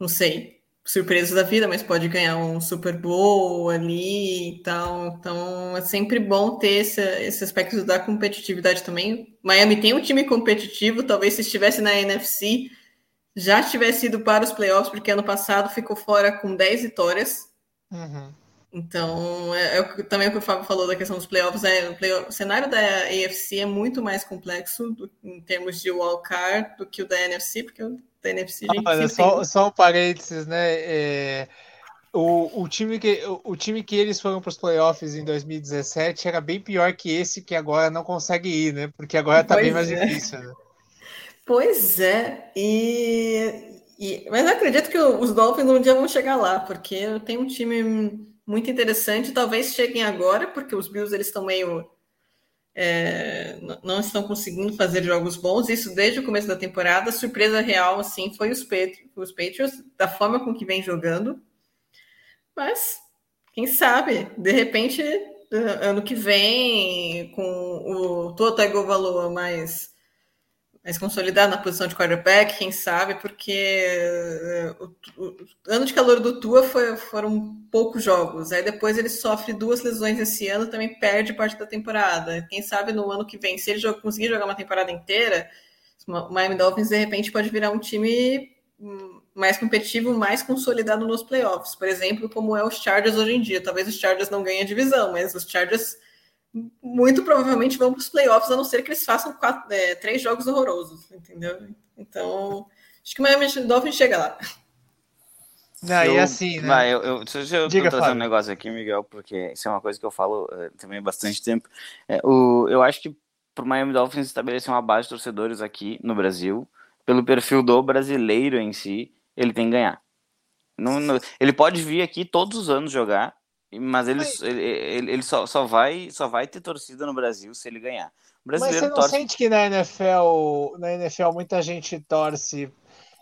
não sei, surpresa da vida, mas pode ganhar um Super Bowl ali e tal. Então é sempre bom ter esse, esse aspecto da competitividade também. Miami tem um time competitivo, talvez se estivesse na NFC já tivesse ido para os playoffs, porque ano passado ficou fora com 10 vitórias. Uhum. Então, é, é, também o que o Fábio falou da questão dos playoffs. É, o, playoff, o cenário da AFC é muito mais complexo do, em termos de wildcard do que o da NFC, porque da NFC Olha, só, tem... só um parênteses, né? É, o, o, time que, o, o, time que eles foram para os playoffs em 2017 era bem pior que esse que agora não consegue ir, né? Porque agora está bem mais é. difícil. Né? Pois é, e, E, mas eu acredito que os Dolphins um dia vão chegar lá, porque tem um time muito interessante. Talvez cheguem agora, porque os Bills eles estão meio é, não estão conseguindo fazer jogos bons. Isso desde o começo da temporada. A surpresa real, assim, foi os, os Patriots, da forma com que vem jogando. Mas quem sabe, de repente, ano que vem, com o Tua Tagovailoa mais mais consolidado na posição de quarterback, quem sabe, porque eh, o, o, ano de calor do Tua foi, foram poucos jogos. Aí depois ele sofre duas lesões esse ano, também perde parte da temporada. Quem sabe no ano que vem, se ele joga, conseguir jogar uma temporada inteira, o Miami Dolphins de repente pode virar um time hum, mais competitivo, mais consolidado nos playoffs. Por exemplo, como é os Chargers hoje em dia. Talvez os Chargers não ganhem a divisão, mas os Chargers muito provavelmente vão para os playoffs, a não ser que eles façam quatro, é, três jogos horrorosos, entendeu? Então, acho que o Miami Dolphins chega lá. Não, eu, e assim, né? Vai, eu, eu, deixa eu Diga, trazer um negócio aqui, Miguel, porque isso é uma coisa que eu falo uh, também há bastante tempo. É, o, eu acho que para o Miami Dolphins estabelecer uma base de torcedores aqui no Brasil, pelo perfil do brasileiro em si, ele tem que ganhar. Não, não, ele pode vir aqui todos os anos jogar, mas ele, ele, ele, ele, só, só, vai, só vai ter torcida no Brasil se ele ganhar. Mas você não torce... sente que na NFL, na NFL muita gente torce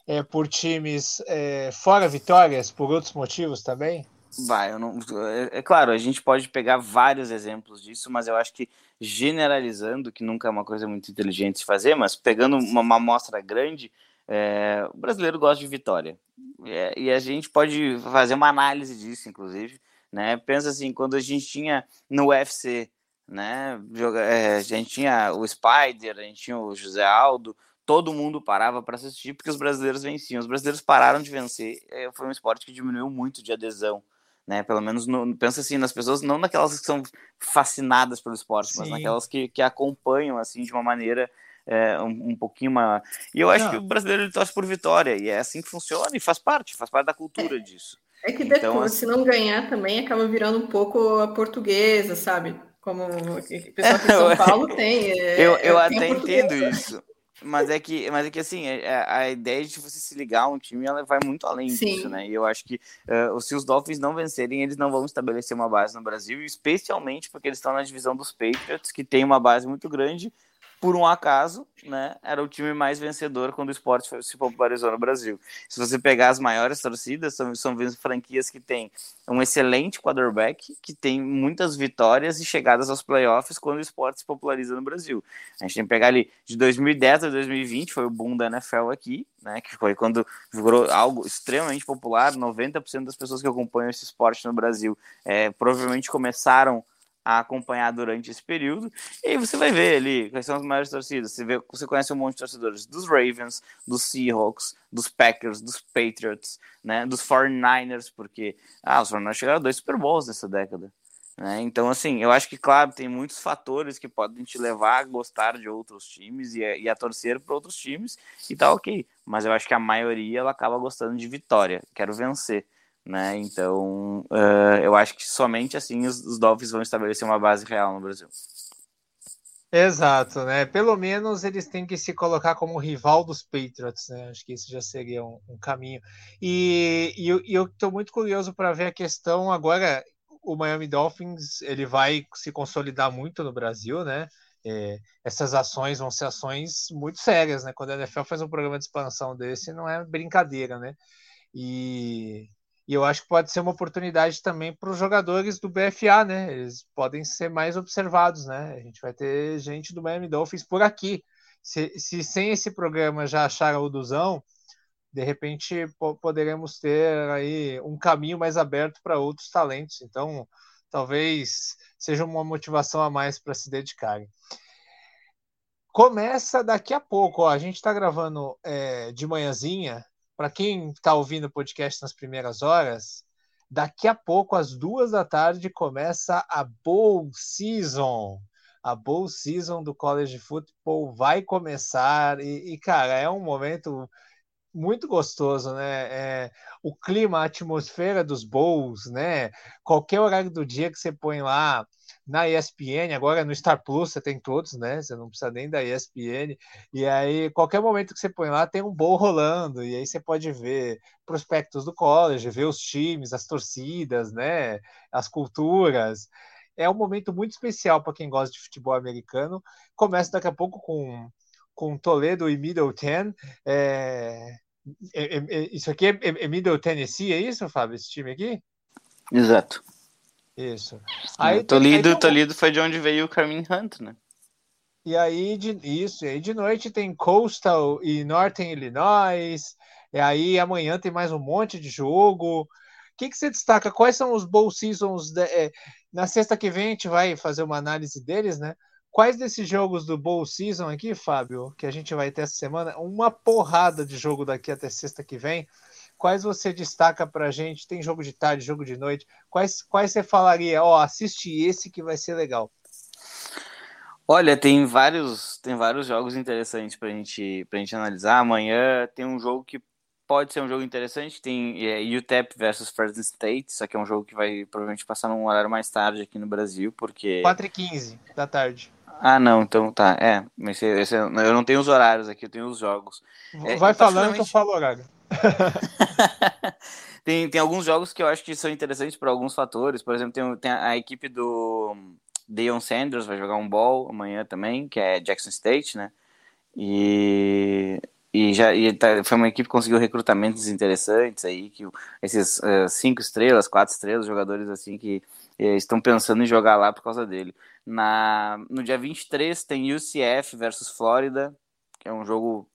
é, por times é, fora vitórias, por outros motivos também? Vai, eu não, é, é, claro, a gente pode pegar vários exemplos disso, mas eu acho que generalizando, que nunca é uma coisa muito inteligente de fazer, mas pegando uma, uma amostra grande, é, o brasileiro gosta de vitória. É, e a gente pode fazer uma análise disso, inclusive, né? Pensa assim, quando a gente tinha no UFC, né? É, a gente tinha o Spider, a gente tinha o José Aldo, todo mundo parava para assistir porque os brasileiros venciam. Os brasileiros pararam de vencer. É, foi um esporte que diminuiu muito de adesão. Né, pelo menos no, pensa assim nas pessoas não naquelas que são fascinadas pelo esporte, Sim. mas naquelas que, que acompanham assim de uma maneira é, um, um, pouquinho mais. E eu acho não. que o brasileiro ele torce por vitória, e é assim que funciona, e faz parte, faz parte da cultura é. disso. É que depois, então, se não ganhar também, acaba virando um pouco a portuguesa, sabe? Como o pessoal de São Paulo tem. É, eu eu até entendo isso. Mas é que, mas é que assim, a, é, é, a, ideia de você se ligar a um time ela vai muito além Sim. disso, né? E eu acho que uh, se os Dolphins não vencerem, eles não vão estabelecer uma base no Brasil, especialmente porque eles estão na divisão dos Patriots, que tem uma base muito grande por um acaso, né, era o time mais vencedor quando o esporte se popularizou no Brasil. Se você pegar as maiores torcidas, são, são franquias que têm um excelente quarterback, que tem muitas vitórias e chegadas aos playoffs quando o esporte se populariza no Brasil. A gente tem que pegar ali de 2010 a 2020, foi o boom da NFL aqui, né, que foi quando virou algo extremamente popular, 90% das pessoas que acompanham esse esporte no Brasil é, provavelmente começaram a acompanhar durante esse período. E aí você vai ver ali quais são as maiores torcidas. Você, vê, você conhece um monte de torcedores dos Ravens, dos Seahawks, dos Packers, dos Patriots, né, dos 49ers, porque ah, os 49ers chegaram a dois Super Bowls nessa década. Né? Então, assim, eu acho que, claro, tem muitos fatores que podem te levar a gostar de outros times e a, e a torcer para outros times, e tá ok. Mas eu acho que a maioria ela acaba gostando de vitória, quero vencer né? Então, uh, eu acho que somente assim os, os, Dolphins vão estabelecer uma base real no Brasil. Exato, né? Pelo menos eles têm que se colocar como rival dos Patriots, né? Acho que isso já seria um, um caminho. E, e, eu, estou muito curioso para ver a questão agora. O Miami Dolphins ele vai se consolidar muito no Brasil, né? É, essas ações vão ser ações muito sérias, né? Quando a NFL faz um programa de expansão desse, não é brincadeira, né? E e eu acho que pode ser uma oportunidade também para os jogadores do BFA, né? Eles podem ser mais observados, né? A gente vai ter gente do Miami Dolphins por aqui. Se, se sem esse programa já acharam o Duzão, de repente poderemos ter aí um caminho mais aberto para outros talentos. Então, talvez seja uma motivação a mais para se dedicarem. Começa daqui a pouco, ó, a gente está gravando é, de manhãzinha, para quem está ouvindo o podcast nas primeiras horas, daqui a pouco, às duas da tarde, começa a Bowl Season. A Bowl Season do College Football vai começar e, e cara, é um momento muito gostoso, né? É, o clima, a atmosfera dos bowls, né? Qualquer horário do dia que você põe lá na ESPN, agora no Star Plus você tem todos, né? Você não precisa nem da ESPN. E aí, qualquer momento que você põe lá, tem um bowl rolando, e aí você pode ver prospectos do college, ver os times, as torcidas, né? As culturas. É um momento muito especial para quem gosta de futebol americano. Começa daqui a pouco com com Toledo e Middle Ten. É, é, é, isso aqui é, é, Middle Tennessee, é isso, Fábio? Esse time aqui? Exato. Isso. Aí, Toledo, aí, Toledo foi de onde veio o Carmen Hunt, né? E aí, de, isso, e aí de noite tem Coastal e Northern Illinois. E aí amanhã tem mais um monte de jogo. O que, que você destaca? Quais são os bowl seasons? De, é, na sexta que vem a gente vai fazer uma análise deles, né? Quais desses jogos do Bowl Season aqui, Fábio, que a gente vai ter essa semana? Uma porrada de jogo daqui até sexta que vem. Quais você destaca pra gente? Tem jogo de tarde, jogo de noite. Quais, quais você falaria? Ó, oh, assiste esse que vai ser legal. Olha, tem vários, tem vários jogos interessantes pra gente, pra gente analisar. Amanhã tem um jogo que pode ser um jogo interessante. Tem é, UTEP versus Fresno State, só que é um jogo que vai provavelmente passar num horário mais tarde aqui no Brasil, porque... 4h15 da tarde. Ah, não, então tá. É, mas esse, esse, eu não tenho os horários aqui, eu tenho os jogos. É, Vai falando que eu falo horário. tem, tem alguns jogos que eu acho que são interessantes por alguns fatores. Por exemplo, tem, tem a, equipe do Deion Sanders, vai jogar um ball amanhã também, que é Jackson State, né? E, e já e tá, foi uma equipe que conseguiu recrutamentos interessantes aí, que esses uh, cinco estrelas, quatro estrelas, jogadores assim que uh, estão pensando em jogar lá por causa dele. Na, no dia 23 tem UCF versus Flórida, que é um jogo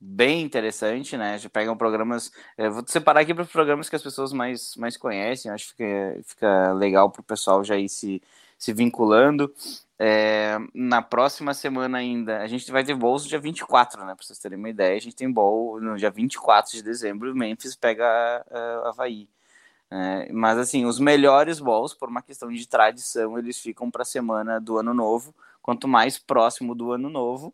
bem interessante, né? Já pegam programas. Eu eh, vou separar aqui para os programas que as pessoas mais, mais conhecem, acho que fica, fica legal para o pessoal já ir se, se vinculando. É, na próxima semana ainda, a gente vai ter bolso dia 24, né? Para vocês terem uma ideia, a gente tem bol no dia 24 de dezembro, Memphis pega a, a Havaí. É, mas assim, os melhores balls, por uma questão de tradição, eles ficam para a semana do ano novo. Quanto mais próximo do ano novo,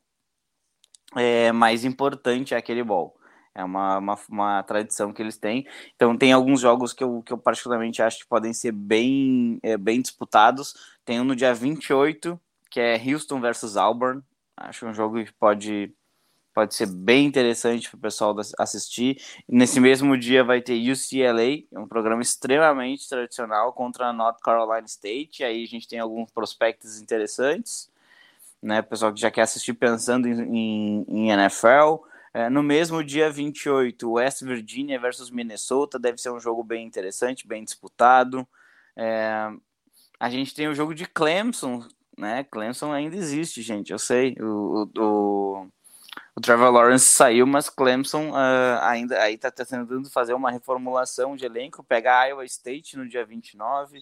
é, mais importante é aquele ball. É uma, uma, uma, tradição que eles têm. Então, tem alguns jogos que eu, que eu particularmente acho que podem ser bem, é, bem disputados. Tem um no dia 28, que é Houston versus Auburn. Acho um jogo que pode pode ser bem interessante para o pessoal assistir. Nesse mesmo dia vai ter UCLA, um programa extremamente tradicional contra a North Carolina State. Aí a gente tem alguns prospectos interessantes, né? Pessoal que já quer assistir pensando em, em, em NFL. É, no mesmo dia 28, West Virginia versus Minnesota, deve ser um jogo bem interessante, bem disputado. É, a gente tem o jogo de Clemson, né? Clemson ainda existe, gente, eu sei. O, o, o Trevor Lawrence saiu, mas Clemson uh, ainda aí está tentando fazer uma reformulação de elenco, pega Iowa State no dia 29,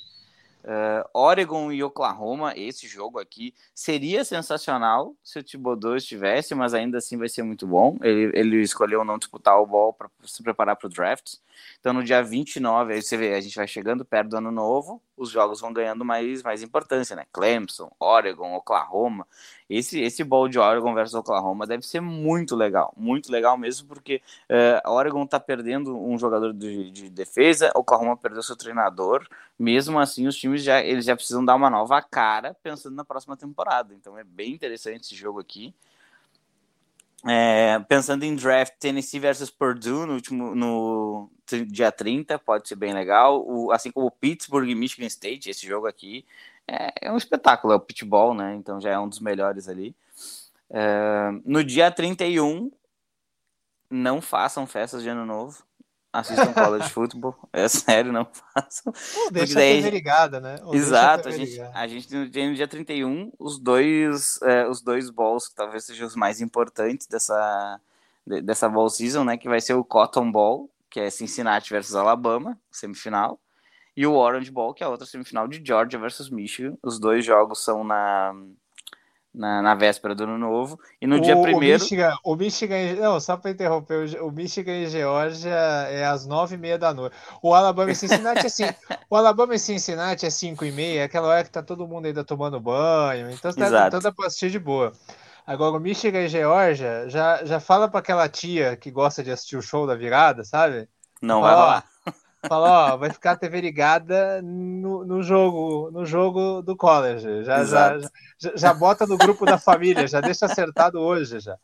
Uh, Oregon e Oklahoma, esse jogo aqui seria sensacional se o Thibodeau estivesse, mas ainda assim vai ser muito bom. Ele, ele escolheu não disputar o ball para se preparar para o draft. Então, no dia 29, aí você vê, a gente vai chegando perto do ano novo, os jogos vão ganhando mais, mais importância, né? Clemson, Oregon, Oklahoma. Esse, esse bowl de Oregon versus Oklahoma deve ser muito legal, muito legal mesmo, porque uh, Oregon tá perdendo um jogador de, de defesa, Oklahoma perdeu seu treinador. Mesmo assim, os times já, eles já precisam dar uma nova cara pensando na próxima temporada. Então, é bem interessante esse jogo aqui. É, pensando em draft, Tennessee versus Purdue no último no dia 30, pode ser bem legal. O, assim como Pittsburgh e Michigan State, esse jogo aqui é, é, um espetáculo, é o pitball, né? Então já é um dos melhores ali. É, no dia 31, não façam festas de ano novo assistam college football. É sério, não façam. Deixa daí, a TV ligada, né? Ou exato, a, a gente, a gente tem no dia 31 os dois, é, os dois balls que talvez sejam os mais importantes dessa, dessa ball season, né? Que vai ser o Cotton Ball, que é Cincinnati versus Alabama, semifinal. E o Orange Ball, que é a outra semifinal de Georgia versus Michigan. Os dois jogos são na na, na véspera do ano novo. E no o, dia primeiro. O Michigan, o Michigan, não, só para interromper, o Michigan e Geórgia é às nove e meia da noite. O Alabama e Cincinnati é assim, o Alabama e Cincinnati é cinco e meia, é aquela hora que tá todo mundo ainda tomando banho, então tá, então dá para assistir de boa. Agora, o Michigan e Georgia, já, já fala para aquela tia que gosta de assistir o show da virada, sabe? Não fala, vai rolar. Fala, ó, vai ficar a TV ligada no, no jogo no jogo do college. Já, já, já, já, bota no grupo da família, já deixa acertado hoje já.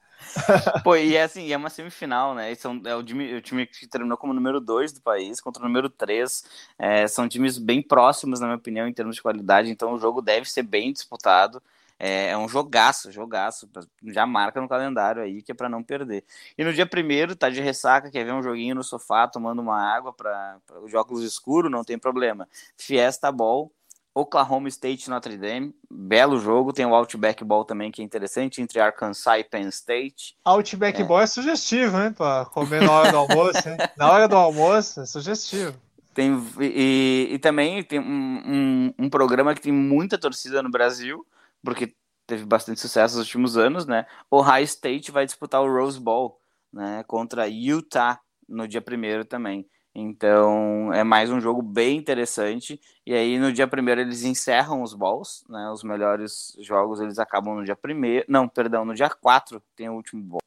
Pô, e é assim, é uma semifinal, né? São, é o time, o time que terminou como número 2 do país contra o número 3. É, são times bem próximos, na minha opinião, em termos de qualidade, então o jogo deve ser bem disputado. É, é um jogaço, jogaço. Já marca no calendário aí que é para não perder. E no dia primeiro, tá de ressaca, quer ver um joguinho no sofá, tomando uma água para os óculos escuros, não tem problema. Fiesta Ball, Oklahoma State Notre Dame, belo jogo. Tem o Outback Ball também, que é interessante, entre Arkansas e Penn State. Outback é. Ball é sugestivo, hein, para comer na hora do almoço, hein? Na hora do almoço, é sugestivo. Tem, e, e também tem um, um, um programa que tem muita torcida no Brasil, porque teve bastante sucesso nos últimos anos, né? O High State vai disputar o Rose Bowl, né? Contra Utah no dia primeiro também. Então é mais um jogo bem interessante. E aí no dia primeiro eles encerram os balls, né? Os melhores jogos eles acabam no dia primeiro. Não, perdão, no dia 4 tem o último ball.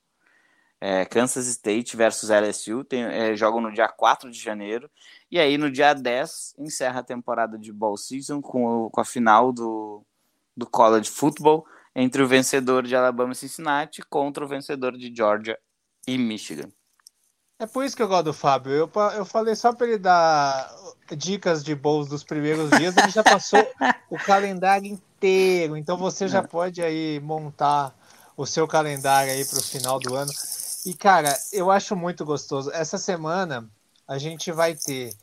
É, Kansas State versus LSU tem, é, jogam no dia 4 de janeiro. E aí no dia 10 encerra a temporada de ball season com, com a final do, do college football entre o vencedor de Alabama e Cincinnati contra o vencedor de Georgia e Michigan. É por isso que eu gosto do Fábio. Eu, eu falei só para ele dar dicas de bowls dos primeiros dias, ele já passou o calendário inteiro. Então você já é. pode aí montar o seu calendário aí para o final do ano. E cara, eu acho muito gostoso. Essa semana a gente vai ter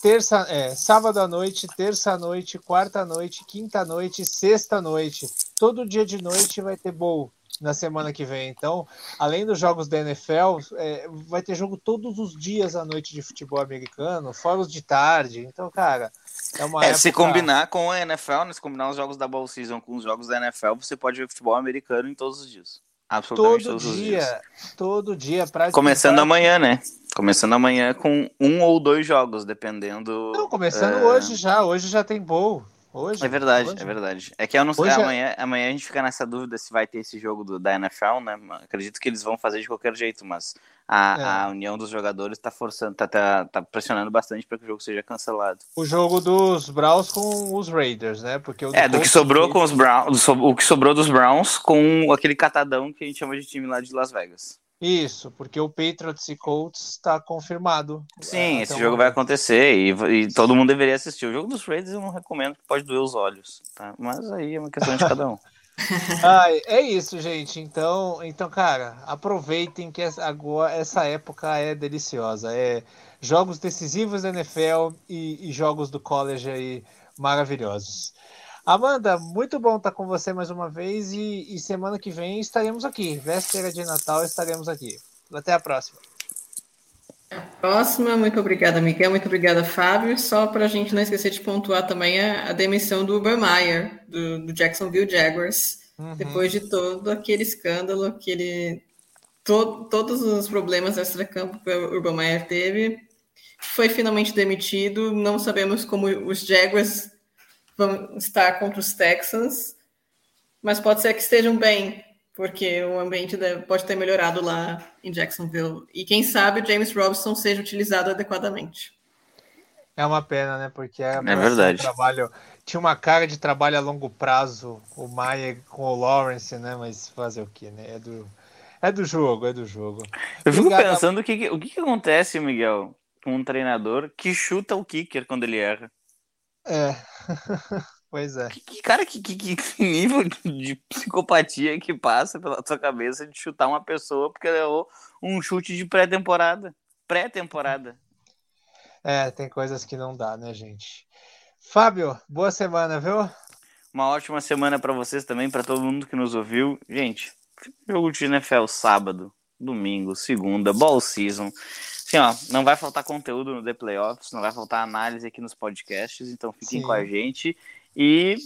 terça, é, sábado à noite, terça à noite, quarta à noite, quinta à noite, sexta à noite. Todo dia de noite vai ter bowl na semana que vem. Então, além dos jogos da NFL, é, vai ter jogo todos os dias à noite de futebol americano, fora os de tarde. Então, cara, é uma. É, época... Se combinar com a NFL, né, se combinar os jogos da Bowl Season com os jogos da NFL, você pode ver futebol americano em todos os dias. Absolutamente todo todos dia, os dias. Todo dia, praticamente. Começando amanhã, né? Começando amanhã com um ou dois jogos, dependendo. Não, começando é... hoje já. Hoje já tem bowl. Hoje? É verdade, hoje. é verdade. É que eu não sei, amanhã, é... amanhã a gente fica nessa dúvida se vai ter esse jogo do, da NFL, né? Acredito que eles vão fazer de qualquer jeito, mas a, é. a união dos jogadores tá forçando, tá, tá, tá pressionando bastante para que o jogo seja cancelado. O jogo dos Browns com os Raiders, né? Porque o é, do que sobrou com os Browns, o que sobrou dos Browns com aquele catadão que a gente chama de time lá de Las Vegas. Isso, porque o Patriots e Colts está confirmado. Sim, é, esse jogo vai acontecer e, e, todo mundo deveria assistir. O jogo dos Raiders eu não recomendo, pode doer os olhos, tá? Mas aí é uma questão de cada um. ah, é isso, gente. Então, então, cara, aproveitem que essa, agora essa época é deliciosa. É jogos decisivos da NFL e, e jogos do college aí maravilhosos. Amanda, muito bom estar com você mais uma vez e, e semana que vem estaremos aqui. Véspera de Natal estaremos aqui. Até a próxima. Próxima, muito obrigada, Miguel, muito obrigada, Fábio. Só para a gente não esquecer de pontuar também a, a demissão do Urban do, do Jacksonville Jaguars, uhum. depois de todo aquele escândalo, aquele, to, todos os problemas extra-campo que o Urban Meyer teve, foi finalmente demitido. Não sabemos como os Jaguars vão estar contra os Texans, mas pode ser que estejam bem, porque o ambiente pode ter melhorado lá em Jacksonville. E quem sabe o James Robinson seja utilizado adequadamente. É uma pena, né? Porque é, é verdade. trabalho tinha uma cara de trabalho a longo prazo, o Maia com o Lawrence, né? Mas fazer o que, né? É do, é do jogo, é do jogo. Eu fico Obrigado pensando o, que, o que, que acontece, Miguel, com um treinador que chuta o kicker quando ele erra. É. pois é. Que, que cara, que, que, que, nível de psicopatia que passa pela sua cabeça de chutar uma pessoa porque levou um chute de pré-temporada? Pré-temporada. É, tem coisas que não dá, né, gente? Fábio, boa semana, viu? Uma ótima semana para vocês também, para todo mundo que nos ouviu. Gente, jogo de NFL sábado, domingo, segunda, ball season. Sim, ó, não vai faltar conteúdo no The Playoffs, não vai faltar análise aqui nos podcasts, então fiquem Sim. com a gente e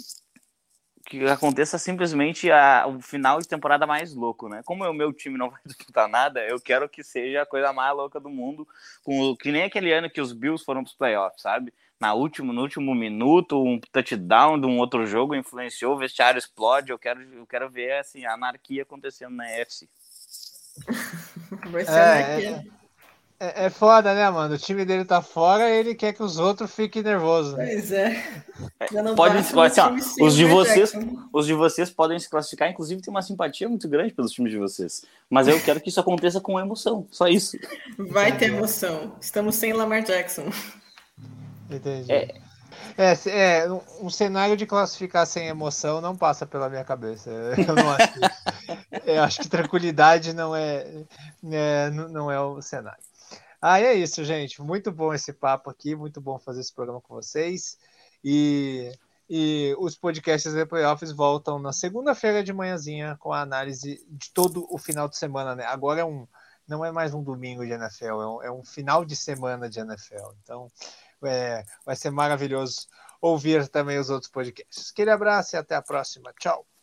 que aconteça simplesmente a, o final de temporada mais louco, né? Como o meu time não vai disputar nada, eu quero que seja a coisa mais louca do mundo, com que nem aquele ano que os Bills foram para os playoffs, sabe? na último, no último minuto, um touchdown de um outro jogo influenciou, o vestiário explode. Eu quero, eu quero ver assim, a anarquia acontecendo na EFC. Vai ser É, anarquia. É, é foda, né, mano? O time dele tá fora e ele quer que os outros fiquem nervosos. né? Pois é. Não Pode- ó, time sem os de vocês- Jackson. Os de vocês podem se classificar, inclusive tem uma simpatia muito grande pelos times de vocês. Mas eu quero que isso aconteça com emoção, só isso. Vai ter emoção. Estamos sem Lamar Jackson. Entendi. É. É, se- é, um, cenário de classificar sem emoção não passa pela minha cabeça. Eu não acho que, eu acho que tranquilidade não é, é, não é o cenário. Ah, é isso, gente. Muito bom esse papo aqui, muito bom fazer esse programa com vocês. E, e os podcasts de playoffs voltam na segunda-feira de manhãzinha com a análise de todo o final de semana, né? Agora é um, não é mais um domingo de NFL, é um, é um final de semana de NFL. Então, é, vai ser maravilhoso ouvir também os outros podcasts. Aquele abraço e até a próxima. Tchau.